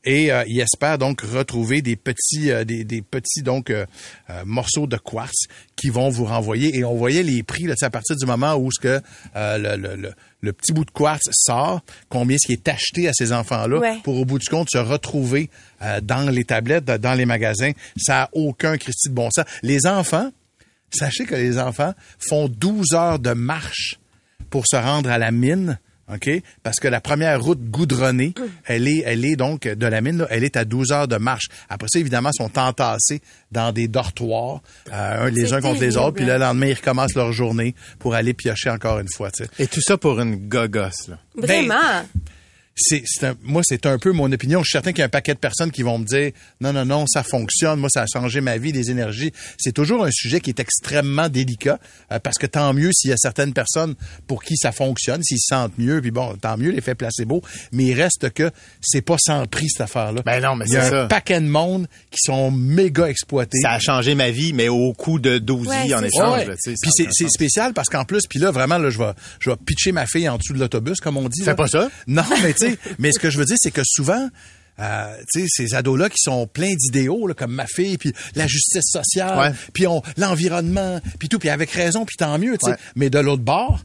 Et euh, ils espèrent donc retrouver des petits, euh, des, des petits donc euh, euh, morceaux de quartz qui vont vous renvoyer. Et on voyait les prix là, à partir du moment où ce que euh, le, le, le, le petit bout de quartz sort, combien ce qui est acheté à ces enfants-là
Ouais.
pour au bout du compte se retrouver euh, dans les tablettes, dans les magasins. Ça a aucun Christi de bon sens. Les enfants, sachez que les enfants font 12 heures de marche pour se rendre à la mine. OK? Parce que la première route goudronnée, elle est, elle est donc de la mine, là, elle est à 12 heures de marche. Après ça, évidemment, ils sont entassés dans des dortoirs, euh, un- les uns contre les autres, puis le lendemain, ils recommencent leur journée pour aller piocher encore une fois.
Et tout ça pour une gogosse, là.
Vraiment?
c'est, c'est un- moi, c'est un peu mon opinion. Je suis certain qu'il y a un paquet de personnes qui vont me dire non, non, non, ça fonctionne. Moi, ça a changé ma vie, les énergies. C'est toujours un sujet qui est extrêmement délicat euh, parce que tant mieux s'il y a certaines personnes pour qui ça fonctionne, s'ils se sentent mieux, puis bon, tant mieux l'effet placebo. Mais il reste que c'est pas sans prix cette affaire-là.
Ben non, mais
il y a
c'est
un
ça.
paquet de monde qui sont méga exploités.
Ça a changé ma vie, mais au coût de 12
Ouais,
en échange.
Ouais.
là,
Puis
ça
c'est, c'est spécial parce qu'en plus, puis là vraiment là, je vais je vais pitcher ma fille en dessous de l'autobus comme on dit.
Fais
là.
pas ça.
Non, mais tu sais, mais ce que je veux dire c'est que souvent euh, ces ados-là qui sont pleins d'idéaux, comme ma fille, puis la justice sociale, puis on l'environnement, puis tout, puis avec raison, puis tant mieux.
Ouais.
Mais de l'autre bord,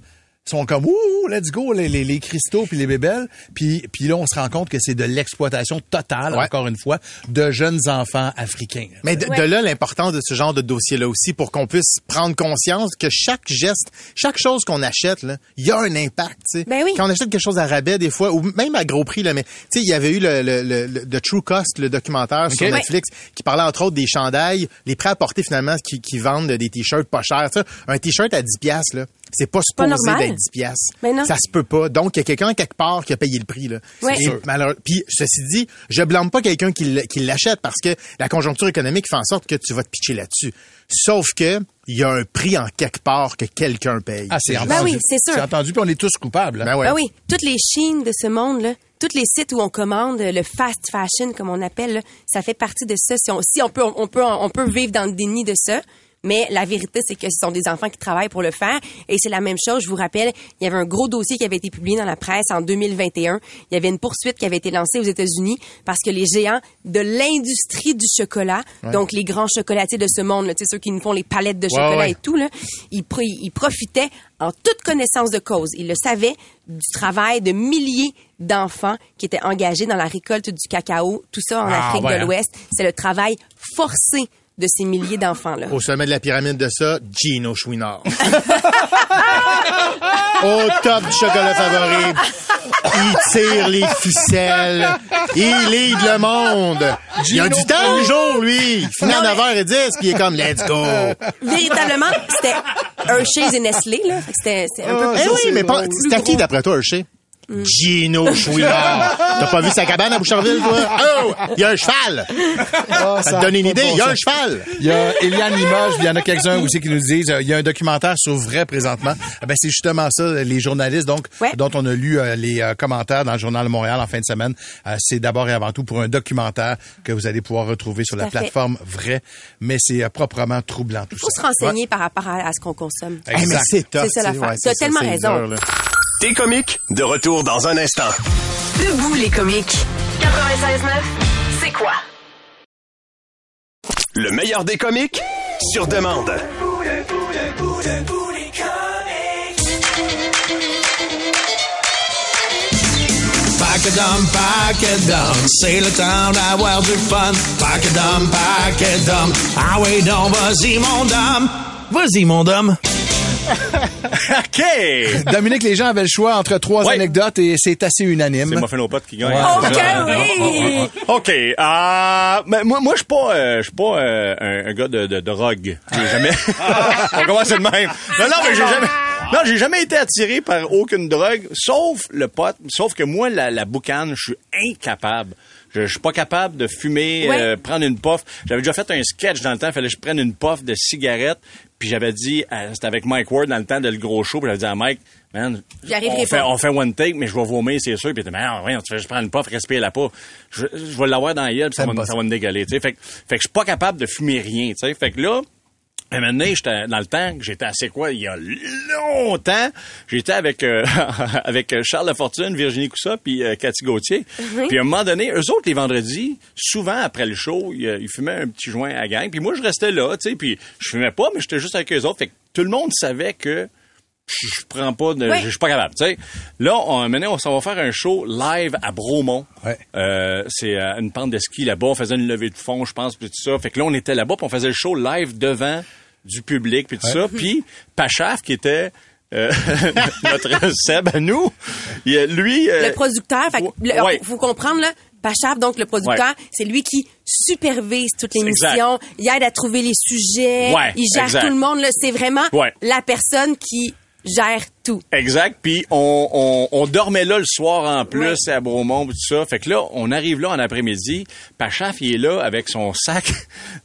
sont comme ouh, let's go, les, les, les cristaux puis les bébelles, puis puis là on se rend compte que c'est de l'exploitation totale,
Ouais.
encore une fois, de jeunes enfants africains.
Mais de,
Ouais.
de là l'importance de ce genre de dossier-là aussi pour qu'on puisse prendre conscience que chaque geste, chaque chose qu'on achète, là, il y a un impact. tu sais.
Ben oui.
Quand on achète quelque chose à rabais des fois, ou même à gros prix, là, mais tu sais, il y avait eu le, le, le, le- The True Cost, le documentaire sur
Ouais.
Netflix, qui parlait entre autres des chandails, les prêts à porter finalement qui, qui vendent des t-shirts pas chers. Tu sais, un t-shirt à 10 piastres, là, c'est pas
pas
supposé
normal.
d'être 10 piastres.
Ben non.
Ça se peut pas. Donc, il y a quelqu'un quelque part qui a payé le prix. Là. Et malheureux- Puis, ceci dit, je blâme pas quelqu'un qui l'achète parce que la conjoncture économique fait en sorte que tu vas te pitcher là-dessus. Sauf que il y a un prix en quelque part que quelqu'un paye.
Ah, c'est
juste
Ben
entendu.
oui, c'est sûr.
C'est entendu, puis on est tous coupables. hein.
Ben ouais.
Ben oui, toutes les Chines de ce monde, là, tous les sites où on commande le fast fashion, comme on appelle, là, ça fait partie de ça. Si on, si on peut, on peut, on peut vivre dans le déni de ça. Mais la vérité, c'est que ce sont des enfants qui travaillent pour le faire. Et c'est la même chose. Je vous rappelle, il y avait un gros dossier qui avait été publié dans la presse en 2021. Il y avait une poursuite qui avait été lancée aux États-Unis parce que les géants de l'industrie du chocolat, donc les grands chocolatiers de ce monde, là, tu sais, ceux qui nous font les palettes de chocolat
ouais.
et tout, là, ils, pro- ils profitaient en toute connaissance de cause. Ils le savaient du travail de milliers d'enfants qui étaient engagés dans la récolte du cacao, tout ça en
Ah,
Afrique
ouais,
de
hein.
l'Ouest. C'est le travail forcé de ces milliers d'enfants-là.
Au sommet de la pyramide de ça, Gino Chouinard. Au top du chocolat favori. Il tire les ficelles. Il lead le monde. Il a du temps le jour, lui. Il finit à 9h10 puis il est comme, let's go.
Véritablement, c'était Hershey's et Nestlé, là. C'était c'était un peu
Eh
plus
oui, mais pas,
plus
c'est à qui d'après toi, Hershey? Gino Chouinard. T'as pas vu sa cabane à Boucherville, toi? Oh! Il y a un cheval!
Ah,
Ça te donne une idée? Il y a un cheval!
Il y a Eliane Limoges, il y en a quelques-uns aussi qui nous disent, euh, il y a un documentaire sur vrai présentement. Eh Ben, c'est justement ça, les journalistes, donc,
Ouais.
dont on a lu euh, les euh, commentaires dans le Journal de Montréal en fin de semaine. Euh, c'est d'abord et avant tout pour un documentaire que vous allez pouvoir retrouver sur la
fait.
plateforme vrai, mais c'est euh, proprement troublant tout
Il faut
ça.
se renseigner par rapport à, à ce qu'on consomme.
Ouais.
Eh, mais
Exact.
c'est tough,
C'est ça
tu
l'affaire.
ouais,
T'as
c'est ça,
tellement raison.
dur.
T'es comiques, de retour dans un instant.
Debout les comiques. 96.9, c'est quoi?
Le meilleur des comiques, sur demande.
Pack a dum, pack a dum, c'est le temps d'avoir du fun. Pack a dum, pack a dum, ah oui donc vas-y mon dame, vas-y mon dame.
OK!
Dominique, les gens avaient le choix entre trois
Ouais.
anecdotes et c'est assez unanime.
C'est Muffin au pot qui gagne.
OK, oui!
OK. Euh, mais moi, moi je suis pas, euh, je suis pas euh, un, un gars de, de drogue. J'ai jamais. On commence de même. Non, non, mais j'ai jamais. Non, j'ai jamais été attiré par aucune drogue, sauf le pot. Sauf que moi, la, la boucane, je suis incapable. Je, je suis pas capable de fumer,
Ouais.
euh, prendre une puff. J'avais déjà fait un sketch dans le temps, il fallait que je prenne une puff de cigarette. Puis j'avais dit, c'était avec Mike Ward dans le temps de le gros show, puis j'avais dit à Mike, man, on fait, on fait one take, mais je vais vomir, c'est sûr. Puis il voyons, tu fais juste prendre une puff, respire la pas. Je, je vais l'avoir dans la gueule, puis ça
T'aimes
va, ça
ça.
va me dégueuler, tu sais. Fait, que- fait que je suis pas capable de fumer rien, tu sais. Fait que là, un moment donné, j'étais dans le temps, que j'étais assez quoi, il y a longtemps, j'étais avec euh, avec Charles Lafortune, Virginie Coussa, puis euh, Cathy Gauthier. Puis à un moment donné, eux autres, les vendredis, souvent après le show, ils, ils fumaient un petit joint à gang. Puis moi, je restais là, tu sais, puis je fumais pas, mais j'étais juste avec eux autres. Fait que tout le monde savait que je prends pas de, je suis pas capable, tu sais. Là, on, maintenant, on s'en va faire un show live à Bromont.
Ouais.
Euh, c'est euh, une pente de ski là-bas. On faisait une levée de fond, je pense, puis tout ça. Fait que là, on était là-bas, puis on faisait le show live devant du public, puis tout ça. Puis Pachaf, qui était euh, notre Seb à nous, il, lui... euh,
Le producteur, fait que, le-
ouais.
faut comprendre, là, Pachaf, donc le producteur, c'est lui qui supervise toute l'émission, il aide à trouver les sujets,
Ouais,
il gère
exact.
tout le monde, là. C'est vraiment
Ouais.
la personne qui gère tout.
Exact. Puis on, on, on dormait là le soir en plus à et tout ça. Fait que là, on arrive là en après-midi. Pachaf, il est là avec son sac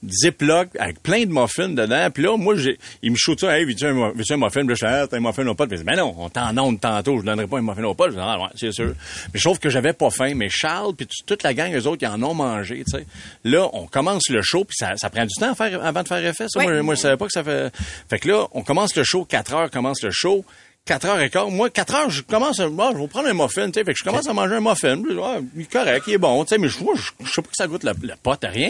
Ziploc avec plein de muffins dedans. Puis là, moi, j'ai, il me shoot ça. Hey, veux-tu un, veux-tu un muffin? Puis là, je fais, ah, t'as un muffin au pot? Puis mais non, on t'en onde tantôt. Je donnerai pas un muffin au pot. Je dis, ah, ouais, c'est sûr. Mais sauf que j'avais pas faim. Mais Charles puis toute la gang, eux autres, ils en ont mangé, tu sais. Là, on commence le show puis ça, ça prend du temps à faire, avant de faire effet. Ça.
Oui.
Moi, moi, je savais pas que ça fait. Fait que là, on commence le show, 4 heures commence le show. 4 heures et quart. Moi, 4 heures, je commence à, moi, je vais prendre un muffin, tu sais. Fait que je commence à manger un muffin. Puis, ouais, il est correct, il est bon, tu sais. Mais je, moi, je, je sais pas que ça goûte le, le pot à rien.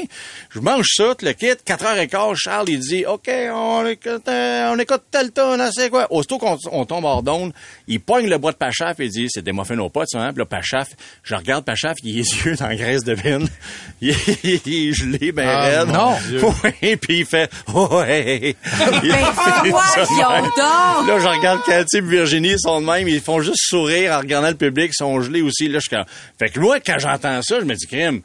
Je mange ça, le kit. 4 heures et quart, Charles, il dit, OK, on écoute, euh, on écoute tel ton, c'est quoi? Aussitôt qu'on on tombe hors d'onde, il pogne le bois de Pachaf et il dit, c'est des muffins au pot, ça, hein. Puis là, Pachaf, je regarde Pachaf, il a les yeux dans la graisse de vigne. Il, est- il est gelé, ben
Ah,
raide.
non.
Oui, puis il fait, oh, hey. Il
Ben,
fait ça
donc!
Là, je regarde Cathy Virginie, ils sont de même, ils font juste sourire en regardant le public, ils sont gelés aussi. Là, je Fait que moi, quand j'entends ça, je me dis, crime,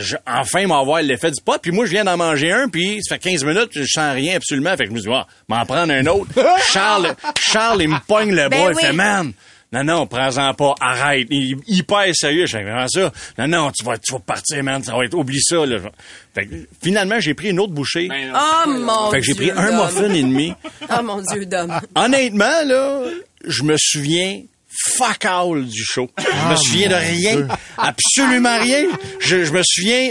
je vais enfin m'avoir l'effet du pot. Puis moi, je viens d'en manger un, puis ça fait 15 minutes, je sens rien absolument. Fait que je me dis, ah, m'en prendre un autre. Charles, Charles, il me pogne le
Ben
bras,
oui.
il fait, man, non, non, prends-en pas, arrête. Il est hyper sérieux. Je fais, comment ça? Non, non, tu vas, tu vas partir, man, ça va être, oublie ça, là. Fait que, finalement, j'ai pris une autre bouchée.
Oh mon
Fait que j'ai
Dieu,
pris un muffin et demi.
Oh mon Dieu, Dom.
Honnêtement, là, je me souviens fuck all du show. Je
Ah,
me souviens de rien. Absolument rien. Je, je me souviens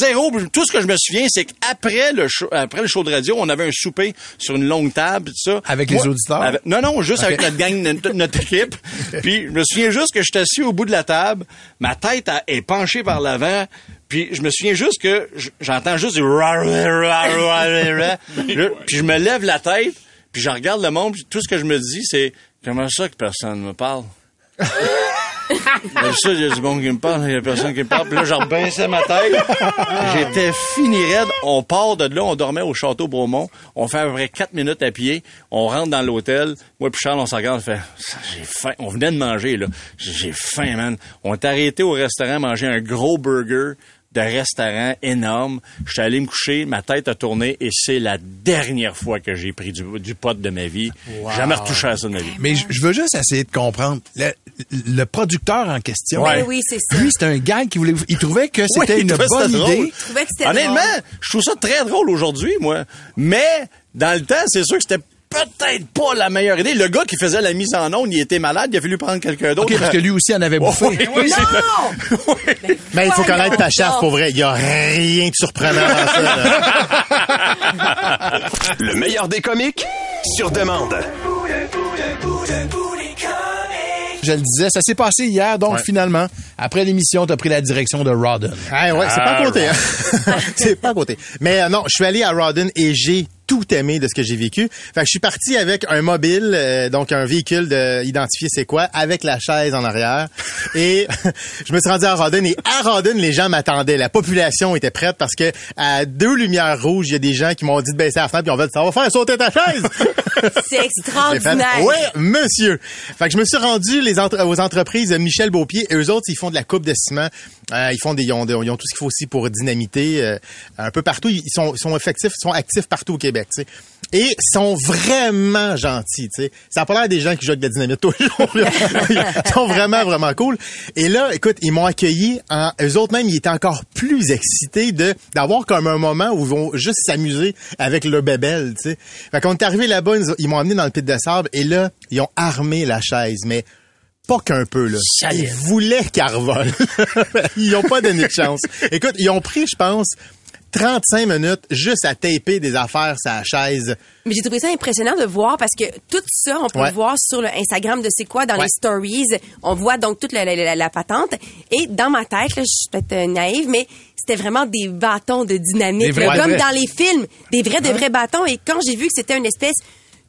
zéro. Tout ce que je me souviens, c'est qu'après le show, après le show de radio, on avait un souper sur une longue table, tout ça.
Avec les auditeurs?
avec- non, non, juste avec notre gang, notre, notre équipe. Puis je me souviens juste que je suis assis au bout de la table, ma tête a- est penchée par l'avant. Puis je me souviens juste que j'entends juste du Puis je me lève la tête, puis je regarde le monde, puis tout ce que je me dis, c'est comment ça que personne me parle? Mais ça, il y a du monde qui me parle, il y a personne qui me parle. Puis là, j'ai rebaissé ma tête. J'étais fini raide. On part de là, on dormait au château Beaumont. On fait à peu près quatre minutes à pied. On rentre dans l'hôtel. Moi puis Charles, on s'en regarde, on fait, j'ai faim. On venait de manger, là. J'ai faim, man. On est arrêté au restaurant manger un gros burger de restaurant énorme. Je suis allé me coucher, ma tête a tourné et c'est la dernière fois que j'ai pris du, du pot de ma vie. J'ai Jamais retouché à ça de ma vie.
Mais je- veux juste essayer de comprendre. Le, le producteur en question,
Ben oui, c'est ça.
lui, c'est un gars qui voulait... Il trouvait que c'était
Oui,
une
il trouvait
bonne idée.
Trouvais que c'était
Honnêtement,
drôle.
je trouve ça très drôle aujourd'hui, moi. Mais, dans le temps, c'est sûr que c'était peut-être pas la meilleure idée. Le gars qui faisait la mise en onde, il était malade, il a fallu prendre quelqu'un d'autre.
OK, parce que lui aussi en avait bouffé.
Oui, oui!
Mais il faut connaître ta chasse pour vrai. Il y a rien de surprenant dans ça.
Le meilleur des comiques sur demande.
Je le disais, ça s'est passé hier, donc
Ouais.
finalement, après l'émission, t'as pris la direction de Rodden.
Ah ouais, c'est pas à côté. Hein? c'est pas à côté. Mais euh, non, je suis allé à Rawdon et j'ai tout aimé de ce que j'ai vécu. Fait que je suis parti avec un mobile, euh, donc un véhicule de identifier c'est quoi, avec la chaise en arrière. Et je me suis rendu à Rawdon et à Rawdon, les gens m'attendaient. La population était prête parce que à deux lumières rouges, il y a des gens qui m'ont dit de baisser la fenêtre puis on va ça va faire sauter ta chaise.
C'est extraordinaire.
fait, ouais, monsieur. Fait que je me suis rendu les entre- aux entreprises Michel Beaupied et eux autres, ils font de la coupe de ciment. Euh, ils font des, ils ont, ils ont tout ce qu'il faut aussi pour dynamiter euh, un peu partout. Ils sont, ils sont effectifs, ils sont actifs partout au Québec, tu sais. Et ils sont vraiment gentils, tu sais. Ça a pas l'air des gens qui jouent de la dynamite tous les jours. là. Ils sont vraiment, vraiment cool. Et là, écoute, ils m'ont accueilli en, eux autres même, ils étaient encore plus excités de, d'avoir comme un moment où ils vont juste s'amuser avec leur bébelle, tu sais. Fait qu'on est arrivé là-bas, ils, ils m'ont amené dans le pit de sable et là, ils ont armé la chaise, mais pas qu'un peu, là. Ils voulaient qu'elle revole. ils ont pas donné de chance. Écoute, ils ont pris, je pense, 35 minutes juste à taper des affaires sur la chaise.
Mais j'ai trouvé ça impressionnant de voir parce que tout ça, on peut
Ouais.
le voir sur le Instagram de C'est quoi dans
Ouais.
les stories. On voit donc toute la, la- la- la patente. Et dans ma tête, là, je suis peut-être euh, naïve, mais c'était vraiment des bâtons de là, comme dans les films. Des vrais, de vrais bâtons. Et quand j'ai vu que c'était une espèce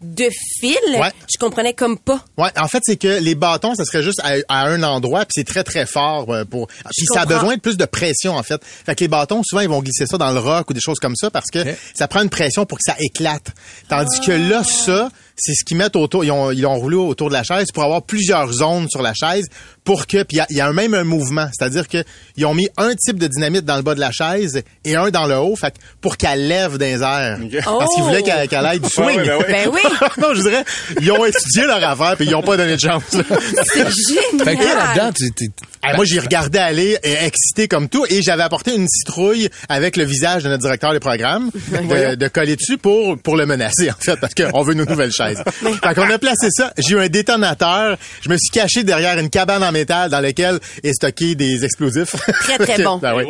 de fil,
Ouais.
je comprenais comme pas.
Ouais, en fait, c'est que les bâtons, ça serait juste à, à un endroit, puis c'est très très fort euh, pour. Puis ça a besoin de plus de pression en fait. Fait que les bâtons, souvent, ils vont glisser ça dans le roc ou des choses comme ça parce que ça prend une pression pour que ça éclate. Tandis que là, ça, c'est ce qu'ils mettent autour. Ils ont ils l'ont roulé autour de la chaise pour avoir plusieurs zones sur la chaise pour que. Puis il y y, a un- même un mouvement, c'est-à-dire que ils ont mis un type de dynamite dans le bas de la chaise et un dans le haut, fait que pour qu'elle lève dans les airs. Parce qu'ils voulaient qu'elle qu'elle aille du swing.
Ouais, ben oui.
Ben oui,
non, je dirais, ils ont étudié leur affaire puis ils ont pas donné de chance. là.
c'est génial.
Fait que toi, là-dedans, tu- tu-
Ah, moi, j'ai regardé aller, euh, excité comme tout, et j'avais apporté une citrouille avec le visage de notre directeur des programmes, de, de coller dessus pour pour le menacer, en fait, parce qu'on veut une nouvelle chaise. fait qu'on a placé ça. J'ai eu un détonateur. Je me suis caché derrière une cabane en métal dans laquelle est stocké des explosifs.
Très, très bon.
Ben oui.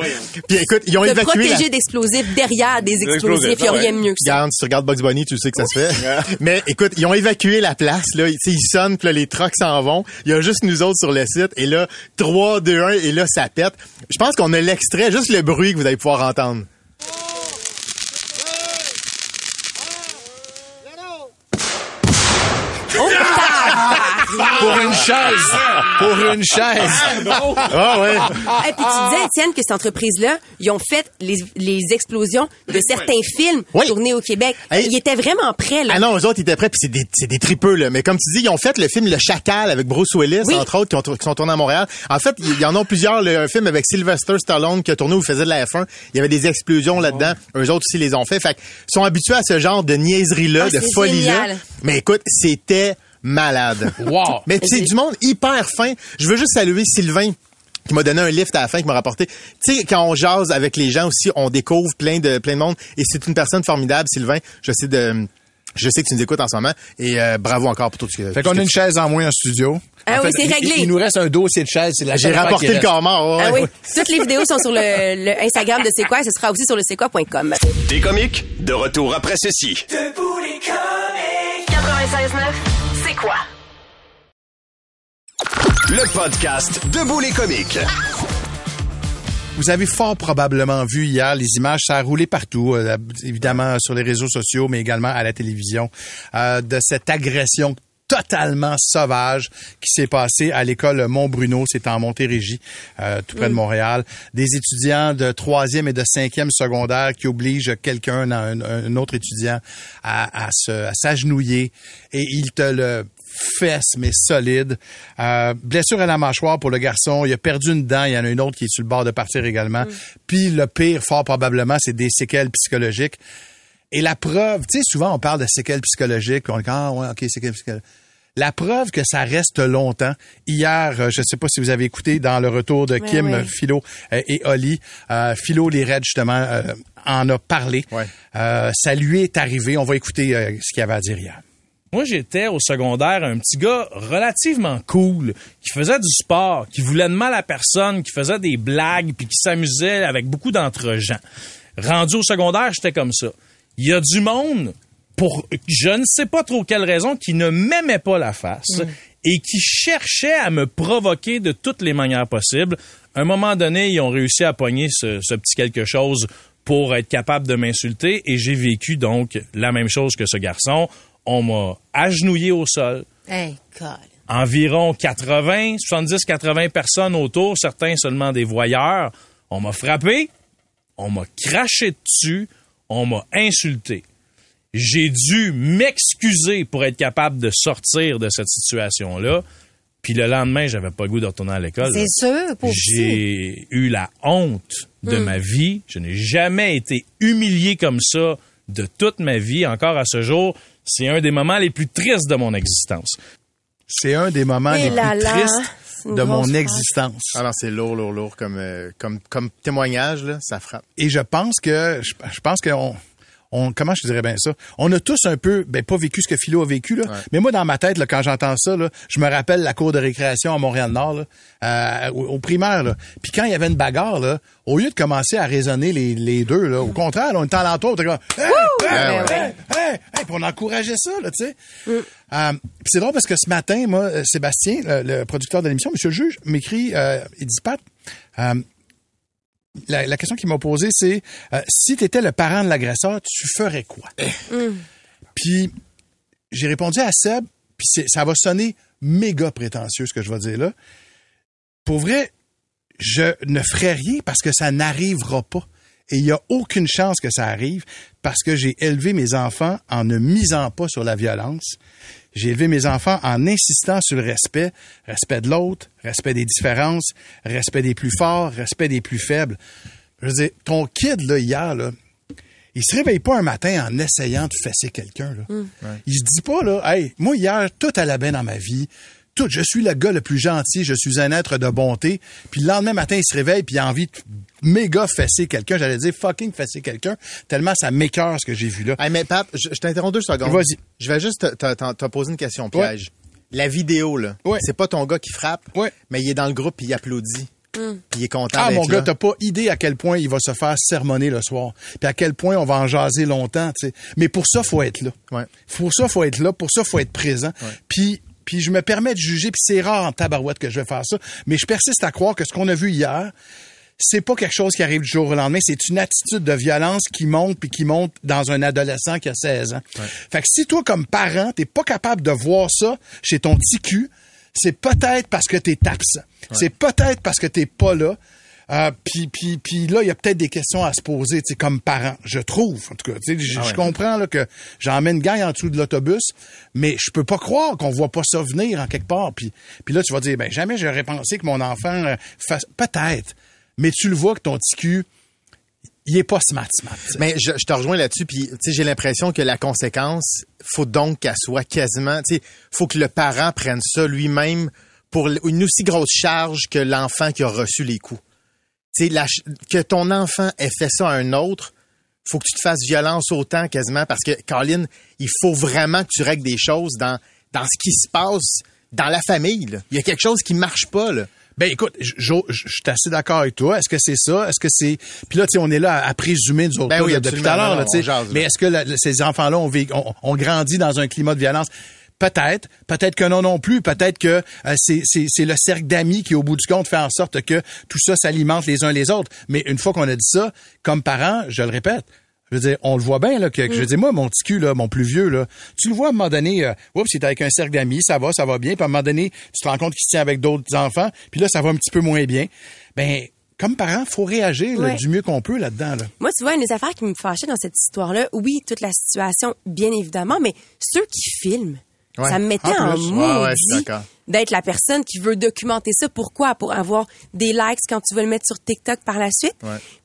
Puis écoute, ils ont
de
évacué la...
protéger d'explosifs derrière des explosifs, il n'y a rien de mieux que ça.
Regarde, si tu regardes Bugs Bunny, tu sais que ça se fait. Mais écoute, ils ont évacué la place. Là, Tu sais, ils sonnent, puis là, les trucks s'en vont. Il y a juste nous autres sur le site. Et là, 3, 2, 1, et là, ça pète. Je pense qu'on a l'extrait, juste le bruit que vous allez pouvoir entendre.
Oh, tabarnak!
Pour une chaise, pour une chaise.
Ah ouais.
Et puis tu disais, Étienne, que cette entreprise-là, ils ont fait les, les explosions de certains films
Oui.
tournés au Québec.
Hey.
Ils étaient vraiment prêts, là.
Ah non, eux autres, ils étaient prêts, puis c'est des, c'est des tripeux, là. Mais comme tu dis, ils ont fait le film Le Chacal avec Bruce Willis,
Oui.
entre autres, qui, ont- qui sont tournés à Montréal. En fait, il y en a plusieurs. Le, un film avec Sylvester Stallone qui a tourné où il faisait de la F1. Il y avait des explosions là-dedans. Eux autres aussi les ont fait. Fait qu'ils sont habitués à ce genre de niaiserie-là,
Ah,
de folie-là.
génial.
Mais écoute, c'était malade.
Wow.
Mais c'est du monde hyper fin. Je veux juste saluer Sylvain qui m'a donné un lift à la fin, qui m'a rapporté. Tu sais, quand on jase avec les gens aussi, on découvre plein de plein de monde. Et c'est une personne formidable, Sylvain. Je sais de, je sais que tu nous écoutes en ce moment. Et euh, bravo encore pour tout ce que.
Fait qu'on a une
tu-
chaise en moins en studio.
Ah
En
oui, c'est
il-
réglé.
Il, nous reste un dossier de chaise. C'est la
J'ai rapporté le
reste.
corps mort. ouais,
Ah oui. Toutes les vidéos sont sur le, le Instagram de C'est quoi? Et ce sera aussi sur le c'est quoi.com.
Des comiques, de retour après ceci.
96.9, c'est quoi?
Le podcast Debout les comiques.
Vous avez fort probablement vu hier les images, ça a roulé partout, euh, évidemment sur les réseaux sociaux, mais également à la télévision, euh, de cette agression totalement sauvage qui s'est passé à l'école Mont-Bruno, c'est en Montérégie, euh, tout près de Montréal. Des étudiants de troisième et de cinquième secondaire qui obligent quelqu'un, un, un autre étudiant, à, à se, à s'agenouiller et il te le fesse, mais solide. Euh, blessure à la mâchoire pour le garçon. Il a perdu une dent. Il y en a une autre qui est sur le bord de partir également. Puis le pire, fort probablement, c'est des séquelles psychologiques. Et la preuve, tu sais, souvent on parle de séquelles psychologiques, on dit ah ouais, ok, séquelles psychologiques. La preuve que ça reste longtemps. Hier, euh, je ne sais pas si vous avez écouté dans le retour de Kim. Philo euh, et Oli, euh, Philo les Reds justement euh, en a parlé. Euh, ça lui est arrivé. On va écouter euh, ce qu'il avait à dire hier.
Moi, j'étais au secondaire un petit gars relativement cool, qui faisait du sport, qui voulait de mal à personne, qui faisait des blagues, puis qui s'amusait avec beaucoup d'entre-gens. Rendu au secondaire, j'étais comme ça. Il y a du monde, pour je ne sais pas trop quelle raison, qui ne m'aimait pas la face et qui cherchait à me provoquer de toutes les manières possibles. À un moment donné, ils ont réussi à pogner ce, ce petit quelque chose pour être capable de m'insulter et j'ai vécu donc la même chose que ce garçon. On m'a agenouillé au sol.
Hey, God.
Environ 80, 70, 80 personnes autour, certains seulement des voyeurs. On m'a frappé, on m'a craché dessus, on m'a insulté. J'ai dû m'excuser pour être capable de sortir de cette situation-là. Puis le lendemain, j'avais pas le goût de retourner à l'école.
C'est sûr, pour
J'ai eu la honte de
Mm.
ma vie. Je n'ai jamais été humilié comme ça de toute ma vie. Encore à ce jour, c'est un des moments les plus tristes de mon existence.
C'est un des moments les
là
plus
là,
tristes de mon
phrase.
existence.
Non, c'est lourd, lourd, lourd comme, euh, comme, comme témoignage, là, ça frappe.
Et je pense que je, je pense qu'on on, comment je dirais bien ça? On a tous un peu, ben pas vécu ce que Philo a vécu, là. Mais moi, dans ma tête, là, quand j'entends ça, là, je me rappelle la cour de récréation à Montréal-Nord, là, euh, au, au primaire, là. Puis quand il y avait une bagarre, là, au lieu de commencer à raisonner les, les deux, là, au contraire, là, on était alentour, on était comme, hey, hey,
Ouais, ouais.
hey, hey, hey, puis on encourageait ça, là, tu sais. Euh, puis c'est drôle parce que ce matin, moi, euh, Sébastien, le, le producteur de l'émission, Monsieur le juge, m'écrit, euh, il dit, Pat, euh, la, la question qu'il m'a posée, c'est euh, si tu étais le parent de l'agresseur, tu ferais quoi? Puis j'ai répondu à Seb, puis ça va sonner méga prétentieux ce que je vais dire là. Pour vrai, je ne ferai rien parce que ça n'arrivera pas. Et il n'y a aucune chance que ça arrive parce que j'ai élevé mes enfants en ne misant pas sur la violence. J'ai élevé mes enfants en insistant sur le respect, respect de l'autre, respect des différences, respect des plus forts, respect des plus faibles. Je veux dire, ton kid, là, hier, là, il se réveille pas un matin en essayant de fesser quelqu'un, là. Il se dit pas, là, hey, moi, hier, tout allait bien dans ma vie. Tout, je suis le gars le plus gentil, je suis un être de bonté. Puis le lendemain matin, il se réveille puis il a envie de méga fesser quelqu'un. J'allais dire fucking fesser quelqu'un, tellement ça m'écœure ce que j'ai vu là.
Hey, mais Pat, je, je t'interromps deux secondes.
Vas-y.
Je vais juste te, te- te- te poser une question piège. La vidéo, là, c'est pas ton gars qui frappe, mais il est dans le groupe et il applaudit. Puis il est content
Ah, mon gars, t'as pas idée à quel point il va se faire sermonner le soir. Puis à quel point on va en jaser longtemps, tu sais. Mais pour ça, faut être là. Pour ça, faut être là. Pour ça, faut être présent. Puis, puis je me permets de juger, puis c'est rare en tabarouette que je vais faire ça, mais je persiste à croire que ce qu'on a vu hier, c'est pas quelque chose qui arrive du jour au lendemain, c'est une attitude de violence qui monte puis qui monte dans un adolescent qui a 16 ans. Fait que si toi, comme parent, t'es pas capable de voir ça chez ton petit cul, c'est peut-être parce que t'es absent. C'est peut-être parce que t'es pas là. Euh, puis, puis, puis là, il y a peut-être des questions à se poser, tu sais, comme parent, je trouve. En tout cas, tu sais, je
Ah ouais.
je comprends là, que j'emmène une gang en dessous de l'autobus, mais je peux pas croire qu'on voit pas ça venir en quelque part. Puis, puis là, tu vas dire, ben jamais j'aurais pensé que mon enfant euh, fasse... Peut-être, mais tu le vois que ton petit cul, il est pas smart, smart.
Mais je, te rejoins là-dessus, puis j'ai l'impression que la conséquence, faut donc qu'elle soit quasiment, tu faut que le parent prenne ça lui-même pour une aussi grosse charge que l'enfant qui a reçu les coups. La que ton enfant ait fait ça à un autre, faut que tu te fasses violence autant quasiment parce que, Colin, il faut vraiment que tu règles des choses dans, ce qui se passe dans la famille. Il y a quelque chose qui marche pas.
Ben écoute, je je- je suis assez d'accord avec toi. Est-ce que c'est ça? Est-ce que c'est... Puis là, tu sais, on est là à, à présumer, nous autres,
Ben oui,
de- depuis tout à l'heure. tu sais.
on.
Mais est-ce que la- ces enfants-là ont, vécu- ont, ont grandi dans un climat de violence? Peut-être, peut-être que non non plus, peut-être que euh, c'est, c'est, c'est le cercle d'amis qui, au bout du compte, fait en sorte que tout ça s'alimente les uns les autres. Mais une fois qu'on a dit ça, comme parent, je le répète, Je veux dire, on le voit bien, là, que, je veux dire, moi, mon petit cul, là, mon plus vieux, là, tu le vois à un moment donné, euh, oups, il est avec un cercle d'amis, ça va, ça va bien, puis à un moment donné, tu te rends compte qu'il se tient avec d'autres enfants, puis là, ça va un petit peu moins bien. Ben, comme parent, faut réagir là,
Ouais.
du mieux qu'on peut là-dedans. Là.
Moi, tu vois, une des affaires qui me fâchait dans cette histoire-là, oui, toute la situation, bien évidemment, mais ceux qui filment,
Ouais.
ça me mettait
En
en.
Ouais,
d'être la personne qui veut documenter ça. Pourquoi? Pour avoir des likes quand tu veux le mettre sur TikTok par la suite.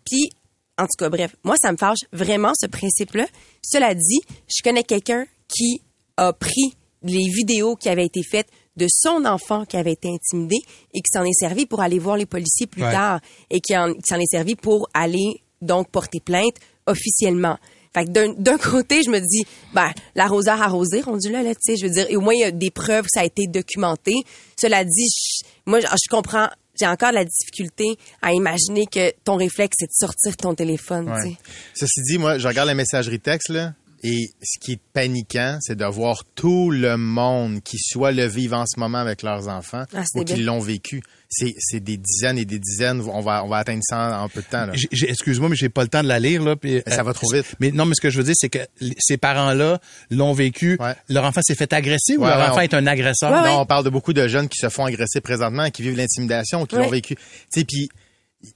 Puis, en tout cas, bref, moi, ça me fâche vraiment ce principe-là. Cela dit, je connais quelqu'un qui a pris les vidéos qui avaient été faites de son enfant qui avait été intimidé et qui s'en est servi pour aller voir les policiers plus
Ouais.
tard et qui en- qui s'en est servi pour aller donc porter plainte officiellement. Fait que d'un- côté, je me dis, ben, l'arroseur arrosé, rendu là, là, tu sais, je veux dire, et au moins, il y a des preuves ça a été documenté. Cela dit, je- moi, je comprends, j'ai encore de la difficulté à imaginer que ton réflexe, c'est de sortir ton téléphone,
Ouais. Ceci dit, moi, je regarde la messagerie texte, là, et ce qui est paniquant, c'est de voir tout le monde qui soit le vivent en ce moment avec leurs enfants
Ah,
ou qui l'ont vécu. C'est c'est des dizaines et des dizaines. On va, on va atteindre ça en peu de temps. Là.
J'ai- j'ai- Excuse-moi, mais j'ai pas le temps de la lire. Là, puis,
ça
euh,
va trop vite.
Mais non, mais ce que je veux dire, c'est que ces parents-là l'ont vécu. Leur enfant s'est fait agresser ou
Ouais,
leur
ouais,
enfant
on-
est un agresseur?
Non, on parle de beaucoup de jeunes qui se font agresser présentement, qui vivent l'intimidation, qui
Ouais.
l'ont vécu. Tu sais, puis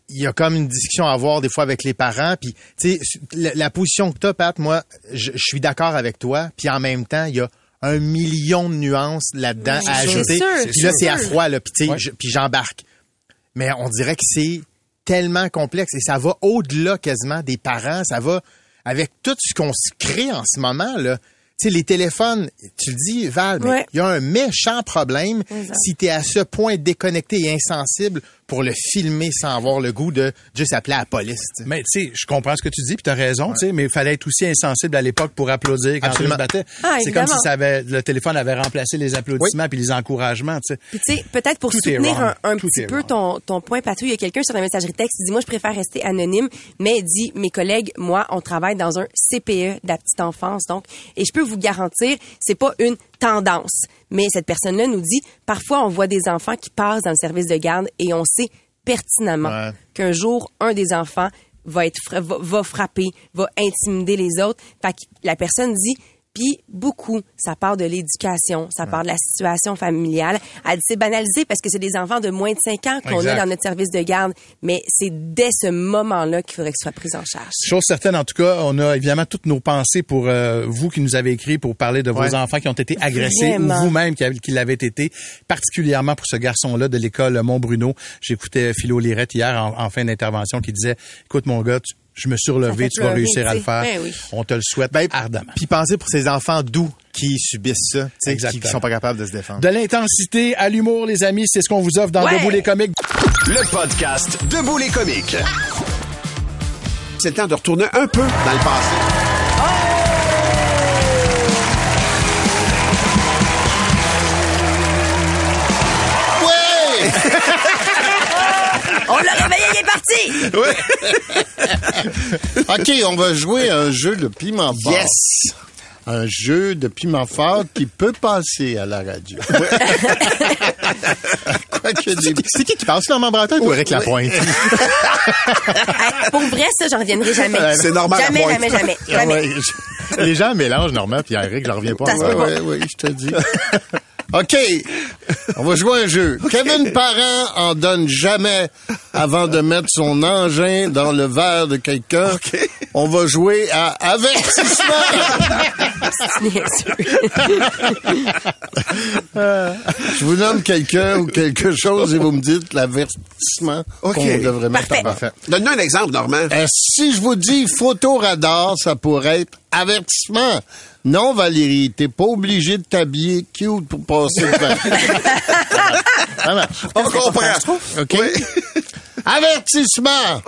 il y a comme une discussion à avoir des fois avec les parents. Puis, tu sais, la, la position que tu as, Pat, moi, je, je suis d'accord avec toi. Puis en même temps, il y a un million de nuances là-dedans
Oui,
à
c'est
ajouter.
sûr,
Puis
c'est
là, c'est à froid, là. Puis, tu sais,
Ouais.
je- puis j'embarque. Mais on dirait que c'est tellement complexe et ça va au-delà quasiment des parents. Ça va avec tout ce qu'on se crée en ce moment, là. Tu sais, les téléphones, tu le dis, Val, mais il
Ouais.
y a un méchant problème
Exact.
si tu es à ce point déconnecté et insensible pour le filmer sans avoir le goût de juste appeler la police.
Mais tu sais, je comprends ce que tu dis, puis tu as raison, tu sais, mais il fallait être aussi insensible à l'époque pour applaudir quand
Absolument.
battait.
Ah,
c'est comme si ça avait, le téléphone avait remplacé les applaudissements puis les encouragements, tu sais.
Puis tu sais, peut-être pour
Tout
soutenir un, petit peu ton, ton point, Patou, il y a quelqu'un sur la messagerie texte qui dit, moi, je préfère rester anonyme, mais il dit, mes collègues, moi, on travaille dans un CPE de la petite enfance, donc, et je peux vous garantir, c'est pas une tendance. Mais cette personne-là nous dit, parfois, on voit des enfants qui passent dans le service de garde et on sait pertinemment
Ouais.
qu'un jour, un des enfants va être va frapper, va intimider les autres. Fait que la personne dit puis beaucoup, ça part de l'éducation, ça part de la situation familiale. Elle dit c'est banalisé parce que c'est des enfants de moins de 5 ans qu'on a dans notre service de garde, mais c'est dès ce moment-là qu'il faudrait que ce soit pris en charge.
Chose certaine, en tout cas, on a évidemment toutes nos pensées pour euh, vous qui nous avez écrit pour parler de vos enfants qui ont été agressés
Vraiment.
ou vous-même qui, qui l'avez été, particulièrement pour ce garçon-là de l'école Mont-Bruno. J'écoutais Philo Lirette hier en, en fin d'intervention qui disait, écoute mon gars, tu- je me suis relevé, tu vas réussir à le faire.
Ben oui.
On te le souhaite
Ben,
ardemment.
Puis pensez pour ces enfants doux qui subissent ça, qui, qui sont pas capables de se défendre.
De l'intensité à l'humour, les amis, c'est ce qu'on vous offre dans
Ouais.
Debout les comiques.
Le podcast Debout les comiques.
C'est le temps de retourner un peu dans le passé.
On l'a réveillé, il est parti!
OK, on va jouer à un jeu de piment fort.
Yes!
Un jeu de piment fort qui peut passer à la radio. Des...
C'est qui qui passe Normand Breton ou Eric Lapointe?
Hey, pour vrai, ça, j'en reviendrai jamais.
C'est normal,
Jamais, jamais, jamais, jamais.
ouais, je-
Les gens mélangent Normand puis Eric, j'en reviens pas.
Ouais, ouais, ouais, je te dis. OK, on va jouer à un jeu. Kevin Parent en donne jamais avant de mettre son engin dans le verre de quelqu'un. On va jouer à avertissement. Je vous nomme quelqu'un ou quelque chose et vous me dites l'avertissement
OK.
qu'on devrait mettre
Parfait.
en verre.
Donne-nous un exemple, Normand.
Euh, si je vous dis photoradar, ça pourrait être avertissement. Non, Valérie, t'es pas obligé de t'habiller cute pour passer devant.
On comprend.
OK? Avertissement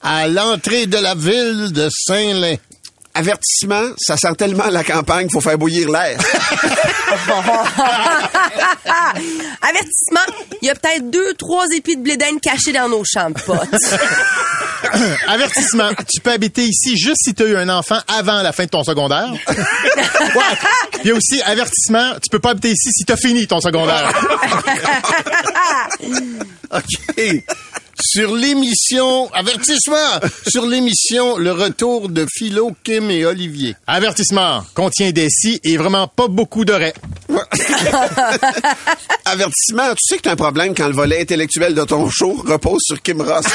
à l'entrée de la ville de Saint-Lin.
Avertissement, ça sent tellement la campagne qu'il faut faire bouillir l'air.
Avertissement, il y a peut-être deux, trois épis de blé d'Inde cachés dans nos champs de potes.
Avertissement, tu peux habiter ici juste si tu as eu un enfant avant la fin de ton secondaire. Il y a aussi avertissement, tu peux pas habiter ici si tu as fini ton secondaire.
OK.
Sur l'émission, avertissement, sur l'émission Le Retour de Philo, Kim et Olivier.
Avertissement, contient des si et vraiment pas beaucoup d'oreilles.
Avertissement, tu sais que t'as un problème quand le volet intellectuel de ton show repose sur Kim Ross.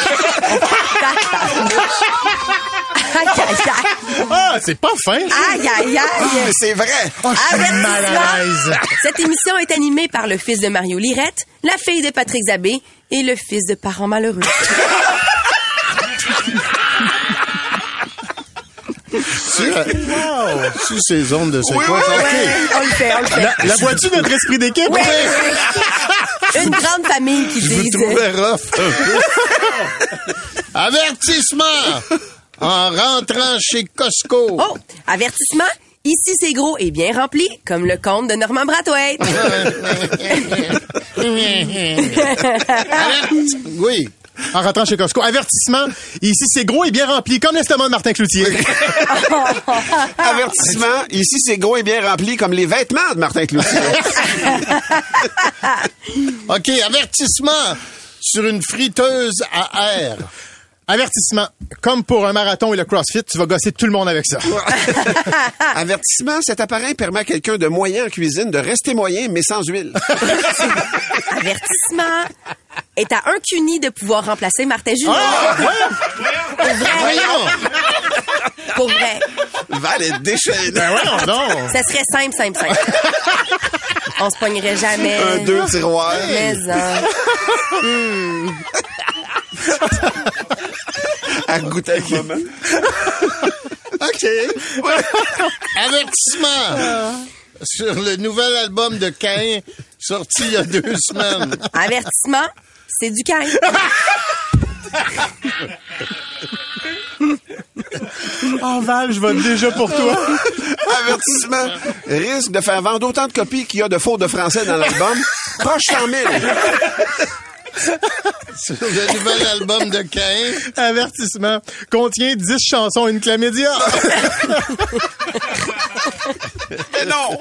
Ah, c'est pas fin.
Aïe, aïe, aïe.
C'est vrai.
Oh.
Cette émission est animée par le fils de Mario Lirette, la fille de Patrick Zabé et le fils de parents malheureux.
Sur, sur ces ondes de séquence.
oui.
On le fait, on le fait.
La, la vois-tu notre esprit d'équipe?
Oui. Une grande famille qui
Je vous trouvais rough. Avertissement! En rentrant chez Costco.
Oh, avertissement. Ici, c'est gros et bien rempli, comme le compte de Norman Brathwaite.
Averti- Oui.
En rentrant chez Costco. Avertissement. Ici, c'est gros et bien rempli, comme l'estomac de Martin Cloutier.
Avertissement, ici c'est gros et bien rempli comme les vêtements de Martin Cloutier.
OK, avertissement sur une friteuse à air.
Avertissement. Comme pour un marathon et le CrossFit, tu vas gosser tout le monde avec ça.
Avertissement, cet appareil permet à quelqu'un de moyen en cuisine de rester moyen mais sans huile.
Avertissement. Est à un cuni de pouvoir remplacer Martin Junot. Pour vrai.
Voyons!
Pour vrai.
Val est déchaîné.
Ben voyons donc.
Ça serait simple, simple, simple. On se pognerait jamais.
Un, deux tiroirs.
Mais, hein.
À goûter le moment.
OK. Avertissement sur le nouvel album de Cain sorti il y a deux semaines.
Avertissement. C'est du cain.
Oh Val, je vote déjà pour toi.
Avertissement, risque de faire vendre autant de copies qu'il y a de fautes de français dans l'album. Proche 100 000.
Sur le nouvel album de Cain.
Avertissement. Contient 10 chansons et une chlamydia.
Mais non!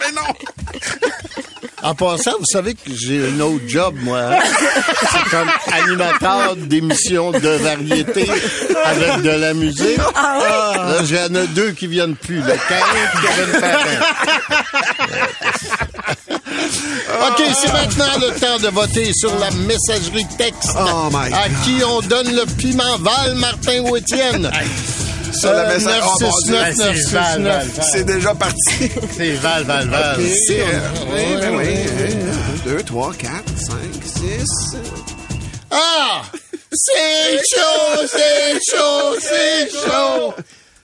Mais non!
En passant, vous savez que j'ai un autre job, moi. hein? C'est comme animateur d'émissions de variété avec de la musique. Là, j'en ai deux qui viennent plus. Le. OK, c'est maintenant le temps de voter sur la messagerie texte.
Oh my
À qui on donne le piment Val, Martin ou Étienne?
Sur la message- oh, mon Dieu.
969,
Ben, c'est Val,
969.
Val,
C'est déjà parti.
C'est Val, Val, Val.
C'est, euh, oui, ben oui. Un, deux, trois, quatre, cinq, six.
Ah! C'est chaud, c'est chaud, c'est chaud!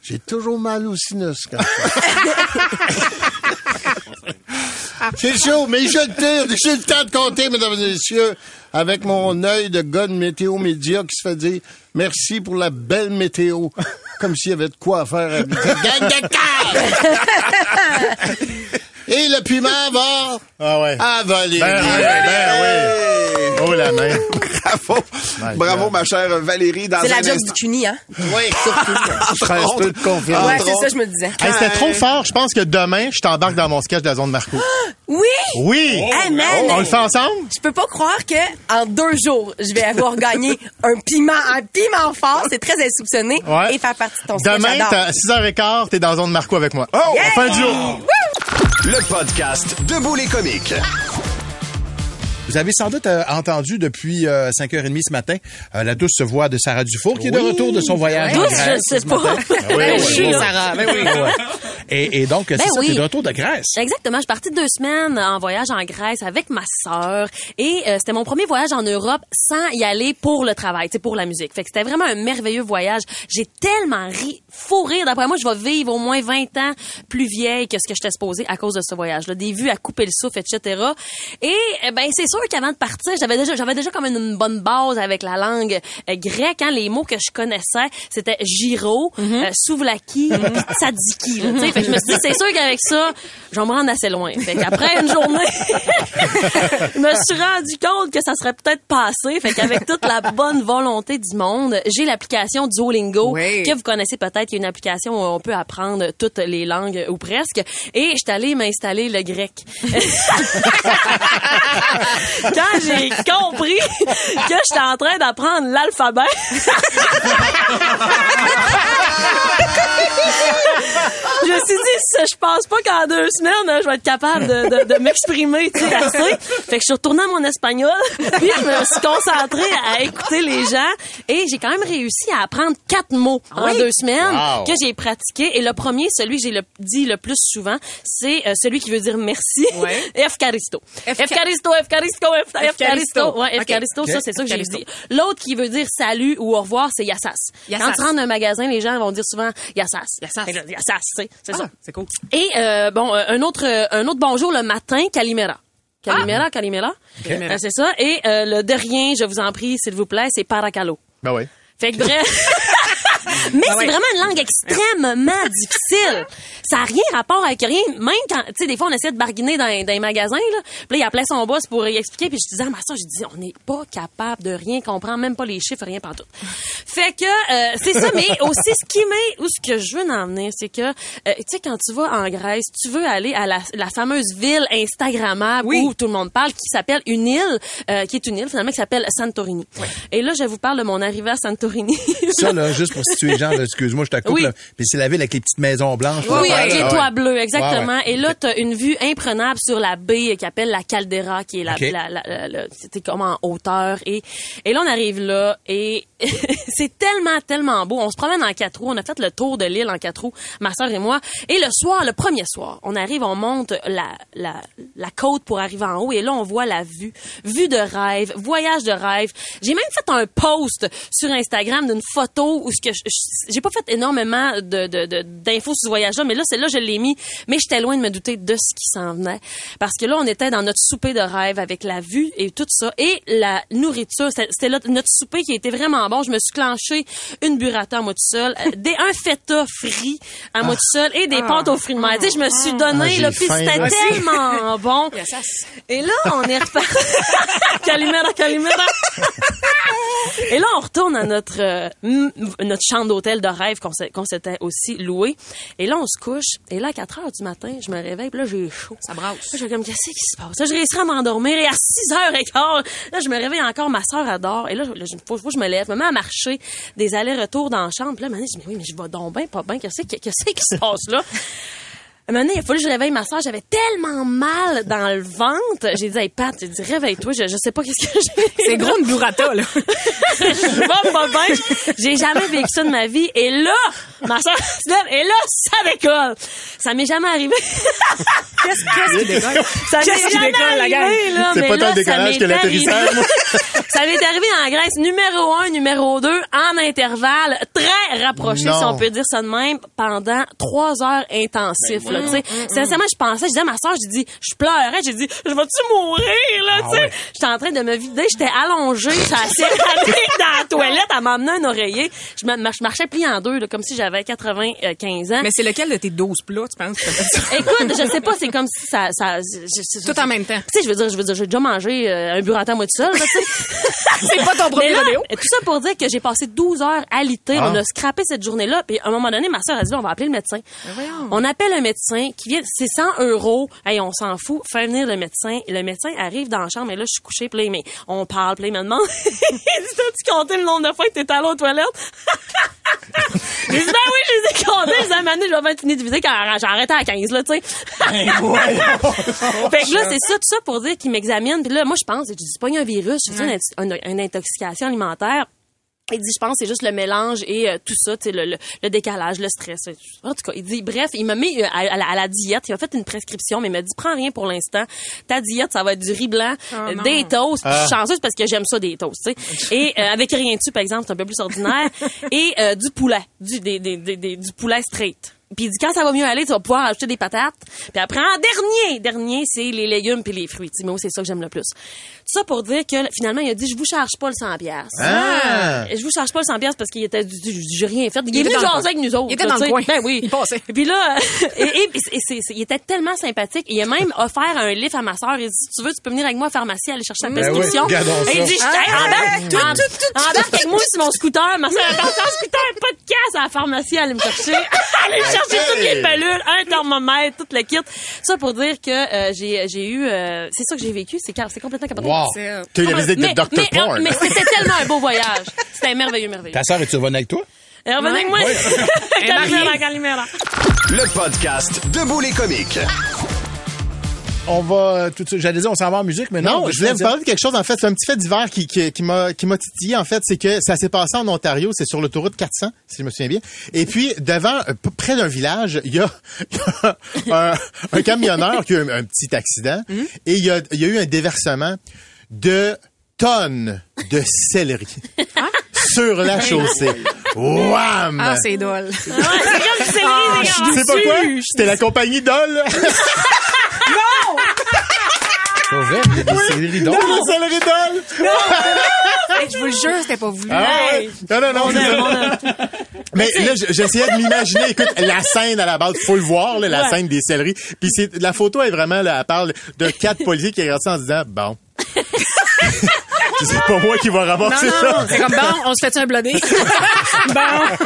J'ai toujours mal au sinus quand C'est chaud, mais je le tire. J'ai le temps de compter, mesdames et messieurs, avec mon œil de gars de météo média qui se fait dire merci pour la belle météo. Comme s'il y avait de quoi faire avec cette gang de. Et le piment va
Ah ouais.
à Valérie.
Ben oui, ben oui. Oh la main.
Bravo. Bravo, ma chère Valérie. Dans
C'est la job du cuni, hein?
Oui, je ferais un peu de confiance.
Ouais, c'est ça, je me disais.
Hey, C'était trop fort. Je pense que demain, je t'embarque dans mon sketch de la zone Marco.
Oui!
Oui!
Hey, man!
On le fait ensemble?
Je peux pas croire que en deux jours, je vais avoir gagné un piment, un piment fort, c'est très insoupçonné,
Ouais.
et faire partie de ton sketch.
Demain, t'as 6h15, t'es dans la zone Marco avec moi.
Oh!
On fait un duo.
Le podcast Debout les comiques.
Vous avez sans doute euh, entendu depuis euh, 5h30 ce matin euh, la douce voix de Sarah Dufour qui est de retour de son voyage en
Douce, je sais
ce
pas. Ben oui,
ouais, ouais.
Sarah, ben.
Et, et donc, c'est
Ben
ça, t'es de retour de Grèce.
Exactement. Je suis partie deux semaines en voyage en Grèce avec ma sœur et euh, c'était mon premier voyage en Europe sans y aller pour le travail, pour la musique. Fait que c'était vraiment un merveilleux voyage. J'ai tellement ri, fou rire. D'après moi, je vais vivre au moins 20 ans plus vieille que ce que j'étais supposée à cause de ce voyage-là. Des vues à couper le souffle, etc. Et euh, ben c'est sûr qu'avant de partir, j'avais déjà, j'avais déjà comme une, bonne base avec la langue euh, grecque. Hein, les mots que je connaissais, c'était gyro, euh, souvlaki, tu sais. Fait je me suis dit, c'est sûr qu'avec ça, je vais me rendre assez loin. Fait qu'après une journée, je me suis rendu compte que ça serait peut-être passé. Fait qu'avec toute la bonne volonté du monde, j'ai l'application Duolingo,
Oui.
que vous connaissez peut-être. Il y a une application où on peut apprendre toutes les langues, ou presque. Et je suis allée m'installer le grec. Quand j'ai compris que j'étais en train d'apprendre l'alphabet, je me suis dit, je pense pas qu'en deux semaines, je vais être capable de, de, de m'exprimer, tu sais, assez. Fait que je suis retournée à mon espagnol, puis je me suis concentrée à écouter les gens, et j'ai quand même réussi à apprendre quatre mots en
Oui?
deux semaines
Wow.
que j'ai pratiqué. Et le premier, celui que j'ai le, dit le plus souvent, c'est euh, celui qui veut dire merci.
Ouais.
Efcaristo. Efcaristo, Efcaristo, Ef- Efcaristo. Ouais,
Ok.
Efcaristo, ça, c'est ça que j'ai dit. L'autre qui veut dire salut ou au revoir, c'est Yassas.
Yassas.
Quand tu rentres dans un magasin, les gens vont dire souvent Yassas.
Yassas.
Là, Yassas, c'est c'est
Ah,
ça.
c'est cool.
Et euh, bon, euh, un autre euh, un autre bonjour le matin, Calimera. Calimera, Calimera. Euh, c'est ça. Et euh, le de rien, je vous en prie, s'il vous plaît, c'est Paracalo.
Ben oui.
Fait que bref. Mais
Ah
c'est vraiment une langue extrêmement difficile. Ça n'a rien rapport avec rien. Même quand, tu sais, des fois, on essaie de barguiner dans, dans les magasins, là. Puis là, il appelait son boss pour y expliquer. Puis je disais, ah, ma soeur, je dis, on n'est pas capable de rien comprendre, même pas les chiffres, rien pas tout. Fait que, euh, c'est ça. Mais aussi, ce qui m'est, ou ce que je veux en venir, c'est que, euh, tu sais, quand tu vas en Grèce, tu veux aller à la, la fameuse ville Instagrammable
Oui.
où tout le monde parle, qui s'appelle une île, euh, qui est une île, finalement, qui s'appelle Santorini. Et là, je vous parle de mon arrivée à Santorini.
Ça, là, juste pour gens, là, excuse-moi, je te coupe,
Oui.
là. Puis c'est la ville avec les petites maisons blanches.
Oui, avec les toits bleus, exactement.
Ouais, ouais.
Et là, tu as une vue imprenable sur la baie qui appelle la Caldera, qui est la,
OK.
la, la- la- c'était comme en hauteur. Et, et là, on arrive là et c'est tellement, tellement beau. On se promène en quatre roues. On a fait le tour de l'île en quatre roues, ma soeur et moi. Et le soir, le premier soir, on arrive, on monte la, la, la côte pour arriver en haut. Et là, on voit la vue. Vue de rêve, voyage de rêve. J'ai même fait un post sur Instagram d'une photo où ce que je- j'ai pas fait énormément de, de, de- d'infos sur ce voyage-là, mais là, c'est là je l'ai mis. Mais j'étais loin de me douter de ce qui s'en venait. Parce que là, on était dans notre souper de rêve avec la vue et tout ça. Et la nourriture, c'était c'était là, notre souper qui était vraiment bon. Je me suis clenché une burrata à moi tout seul, euh, des, un feta frit à moi tout seul et des pâtes aux fruits de mer. Tu sais, je me suis donné,
Ah,
là, puis c'était tellement bon. Et là, on est reparti. Calimera, Calimera. Et là, on retourne à notre euh, notre chambre d'hôtel de rêve qu'on s'était aussi loué. Et là, on se couche. Et là, à 4 heures du matin, je me réveille. Puis là, j'ai chaud. Ça brasse. Là, j'ai comme, qu'est-ce qui se passe? Là, je réussis à m'endormir. Et à 6 heures et quart, là, je me réveille encore. Ma soeur adore. Et là, il faut, faut que je me lève. Je me mets à marcher des allers-retours dans la chambre. Puis là, maintenant, je dis, mais oui, mais je vais donc bien, pas bien. Qu'est-ce qui qu'est-ce qui se passe là? Un moment donné, il a fallu que je réveille ma soeur. J'avais tellement mal dans le ventre. J'ai dit, hey, Pat, j'ai dit, réveille-toi. Je, je sais pas qu'est-ce que j'ai.
C'est gros une burrata, là.
je vais pas bien. J'ai jamais vécu ça de ma vie. Et là, ma soeur se lève. Et là, ça décolle. Ça m'est jamais arrivé.
Qu'est-ce qui décolle?
Ça m'est jamais
décolle, la gang?
arrivé, là.
C'est
mais
pas
là,
tant le
ça
décollage
m'est
que l'atterrissage,
ça m'est arrivé en Grèce. Numéro un, numéro deux, en intervalle, très rapproché,
Non.
si on peut dire ça de même, pendant trois heures intensifs, là, tu sais. Sincèrement, je pensais, je disais à ma soeur, j'ai dit, je pleurais, j'ai dit, je vais-tu mourir, là, tu sais. J'étais en train de me vider, j'étais allongée, j'étais dans la toilette, à m'emmener un oreiller. Je, marchais plié en deux, là, comme si j'avais 95 ans.
Mais c'est lequel de tes 12 plats, tu penses?
Écoute, je sais pas, c'est comme si ça,
Tout en même temps.
Tu sais, je veux dire, je veux dire, j'ai déjà mangé euh, un burrata moi tout seul, là, tu sais.
C'est pas ton premier rodéo.
Tout ça pour dire que j'ai passé 12 heures à l'ité.
Ah.
On a scrappé cette journée-là. Puis à un moment donné, ma soeur a dit, on va appeler le médecin. On appelle un médecin qui vient, c'est 100 euros. Hey, on s'en fout. Faire venir le médecin. Le médecin arrive dans la chambre. Et là, je suis couchée. Puis là, mais on parle. Puis là, il me demande, il dit, t'as-tu compté le nombre de fois que t'étais allé aux toilettes? J'ai dit, ben oui, je les ai comptés. J'ai dit, à je vais bien finir de viser quand j'ai arrêté à 15, là, tu sais. fait que là, c'est ça, tout ça pour dire qu'il m'examine. Puis là, moi, je pense, j'ai dit, c'est pas un virus, j'ai une, une, une intoxication alimentaire. Il dit, je pense, c'est juste le mélange et euh, tout ça, tu sais, le, le, le décalage, le stress. En tout cas, il dit, bref, il m'a mis euh, à, à la, à la diète. Il m'a fait une prescription, mais il m'a dit, prends rien pour l'instant. Ta diète, ça va être du riz blanc, euh,
non.
des toasts.
Ah.
Je suis chanceuse parce que j'aime ça, des toasts, tu sais. Et euh, avec rien dessus, par exemple, c'est un peu plus ordinaire. et euh, du poulet, du, des, des, des, des- du poulet straight. Puis il dit quand ça va mieux aller, tu vas pouvoir acheter des patates. Puis après en dernier, dernier, c'est les légumes puis les fruits. Tu sais, moi, c'est ça que j'aime le plus. Tout ça pour dire que finalement, il a dit je vous charge pas le 100 pièces.
Ah!
Je vous charge pas le 100 pièces parce qu'il était du, du- du- j'ai rien fait. Il,
Il
est venu
était dans le
jaser avec nous autres.
Il était dans le coin.
Ben oui.
Il passait.
Et puis là, et, et- et c'est- c'est- il était tellement sympathique. Il a même offert un livre à ma sœur. Il dit, si tu veux, tu peux venir avec moi à la pharmacie aller chercher la
Ben oui,
prescription. Et il dit,
Ah,
Hey, embarque, avec moi sur mon scooter. Ma soeur, embarque en scooter, pas de casse à la pharmacie, aller me chercher. chercher toutes les pelules, un thermomètre, tout le kit. Ça pour dire que euh, j'ai j'ai eu, euh, c'est ça que j'ai vécu. C'est car- c'est complètement capoté.
Wow.
Euh,
eu la visite de
mais-
Dr.
mais-
Porn.
Mais c'était tellement un beau voyage. C'était merveilleux, merveilleux.
Ta sœur, es-tu revenue avec toi?
Et revenez avec moi. Calimera, Calimera.
Le podcast Debout les comiques.
On va euh, tout de suite. J'allais dire, on s'en va en musique, mais non.
Non, je voulais vous parler de quelque chose. En fait, c'est un petit fait divers qui, qui, qui m'a qui m'a titillé. En fait, c'est que ça s'est passé en Ontario. C'est sur l'autoroute 400, si je me souviens bien. Et puis, devant, euh, près d'un village, il y a, il y a un, un camionneur qui a eu un, un petit accident. Et il y, a, il y a eu un déversement de tonnes de céleri sur la chaussée. Wham!
Ah, c'est drôle.
c'est comme du céleri,
Ah,
sais pas quoi? C'était la compagnie Dole.
Pas vrai, il y a des céleri d'or.
Non, le céleri Dole.
Hey, je vous le jure, c'était pas voulu.
Ah. Non, non, non. C'est ça. Mais là, j'essayais de m'imaginer, écoute, la scène à la base, faut le voir, là, la
Ouais.
scène des céleris. Puis c'est, la photo est vraiment, là, elle parle de quatre policiers qui regardent ça en se disant, bon. c'est pas moi qui va ramasser
non,
ça.
c'est comme bon, on se fait un blodé. bon.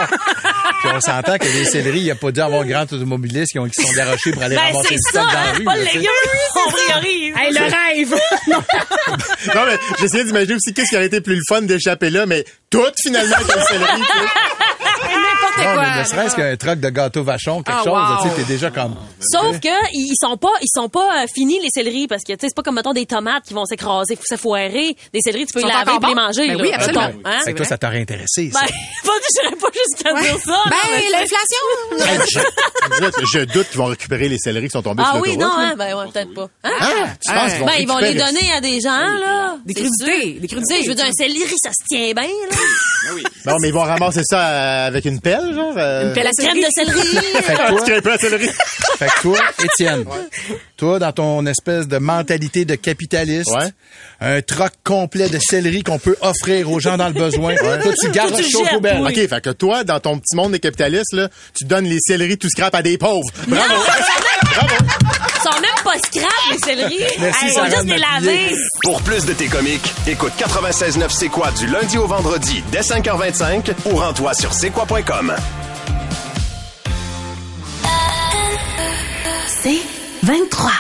Puis on s'entend que les céleri, il n'y a pas dû avoir grand automobiliste qui, ont, qui sont garochés pour aller
Ben,
ramasser
ça,
stock dans la rue.
pas
là,
le
tu sais.
légume, on priorise.
Hey, le rêve.
Non, mais j'essayais d'imaginer aussi qu'est-ce qui aurait été plus le fun d'échapper là, mais tout, finalement, avec le céleri,
Non,
quoi.
mais ne serait-ce qu'un truc de gâteau vachon, quelque
Ah,
chose,
wow.
tu sais, t'es déjà comme...
Sauf que ils sont pas ils sont pas euh, finis les céleris parce que tu sais c'est pas comme mettons des tomates qui vont s'écraser, se foirer. Des céleris tu peux
Ils
les laver et les manger
Ben
là.
oui, absolument.
hein?
Fait que toi, ça t'aurait intéressé, ça.
Ben, pas j'irais pas jusqu'à dire ça.
Ben,
mais-
l'inflation.
Je, je doute qu'ils vont récupérer les céleris qui sont tombés
Ah
sur
oui,
l'autoroute.
non,
là.
hein? Ben ouais, peut-être pas. Hein?
Ah, tu penses qu'ils vont
Ben, ils vont les donner à des gens, là.
Des
C'est
crudités,
sûr.
des crudités,
sais, Je veux dire, un céleri, ça se tient bien, là.
Non, mais ils vont ramasser ça euh, avec une pelle, genre. euh?
Une pelle à
crème de céleri.
Fait que
Un à céleri.
fait que toi, Étienne, toi, dans ton espèce de mentalité de capitaliste,
Ouais.
un troc complet de céleri qu'on peut offrir aux gens dans le besoin, toi, tu gardes
jettes,
poubelles.
oui.
OK, fait que toi, dans ton petit monde des capitalistes, là, tu donnes les céleris tout scrap à des pauvres. Bravo!
Ils sont même pas scrap, les céleris.
Merci,
Ils
Sarah
juste
de
les
m'appuyer.
laver.
Pour plus de tes comiques, écoute 96.9 C'est quoi du lundi au vendredi dès 5h25 ou rends-toi sur c'est quoi.com.
C'est 23.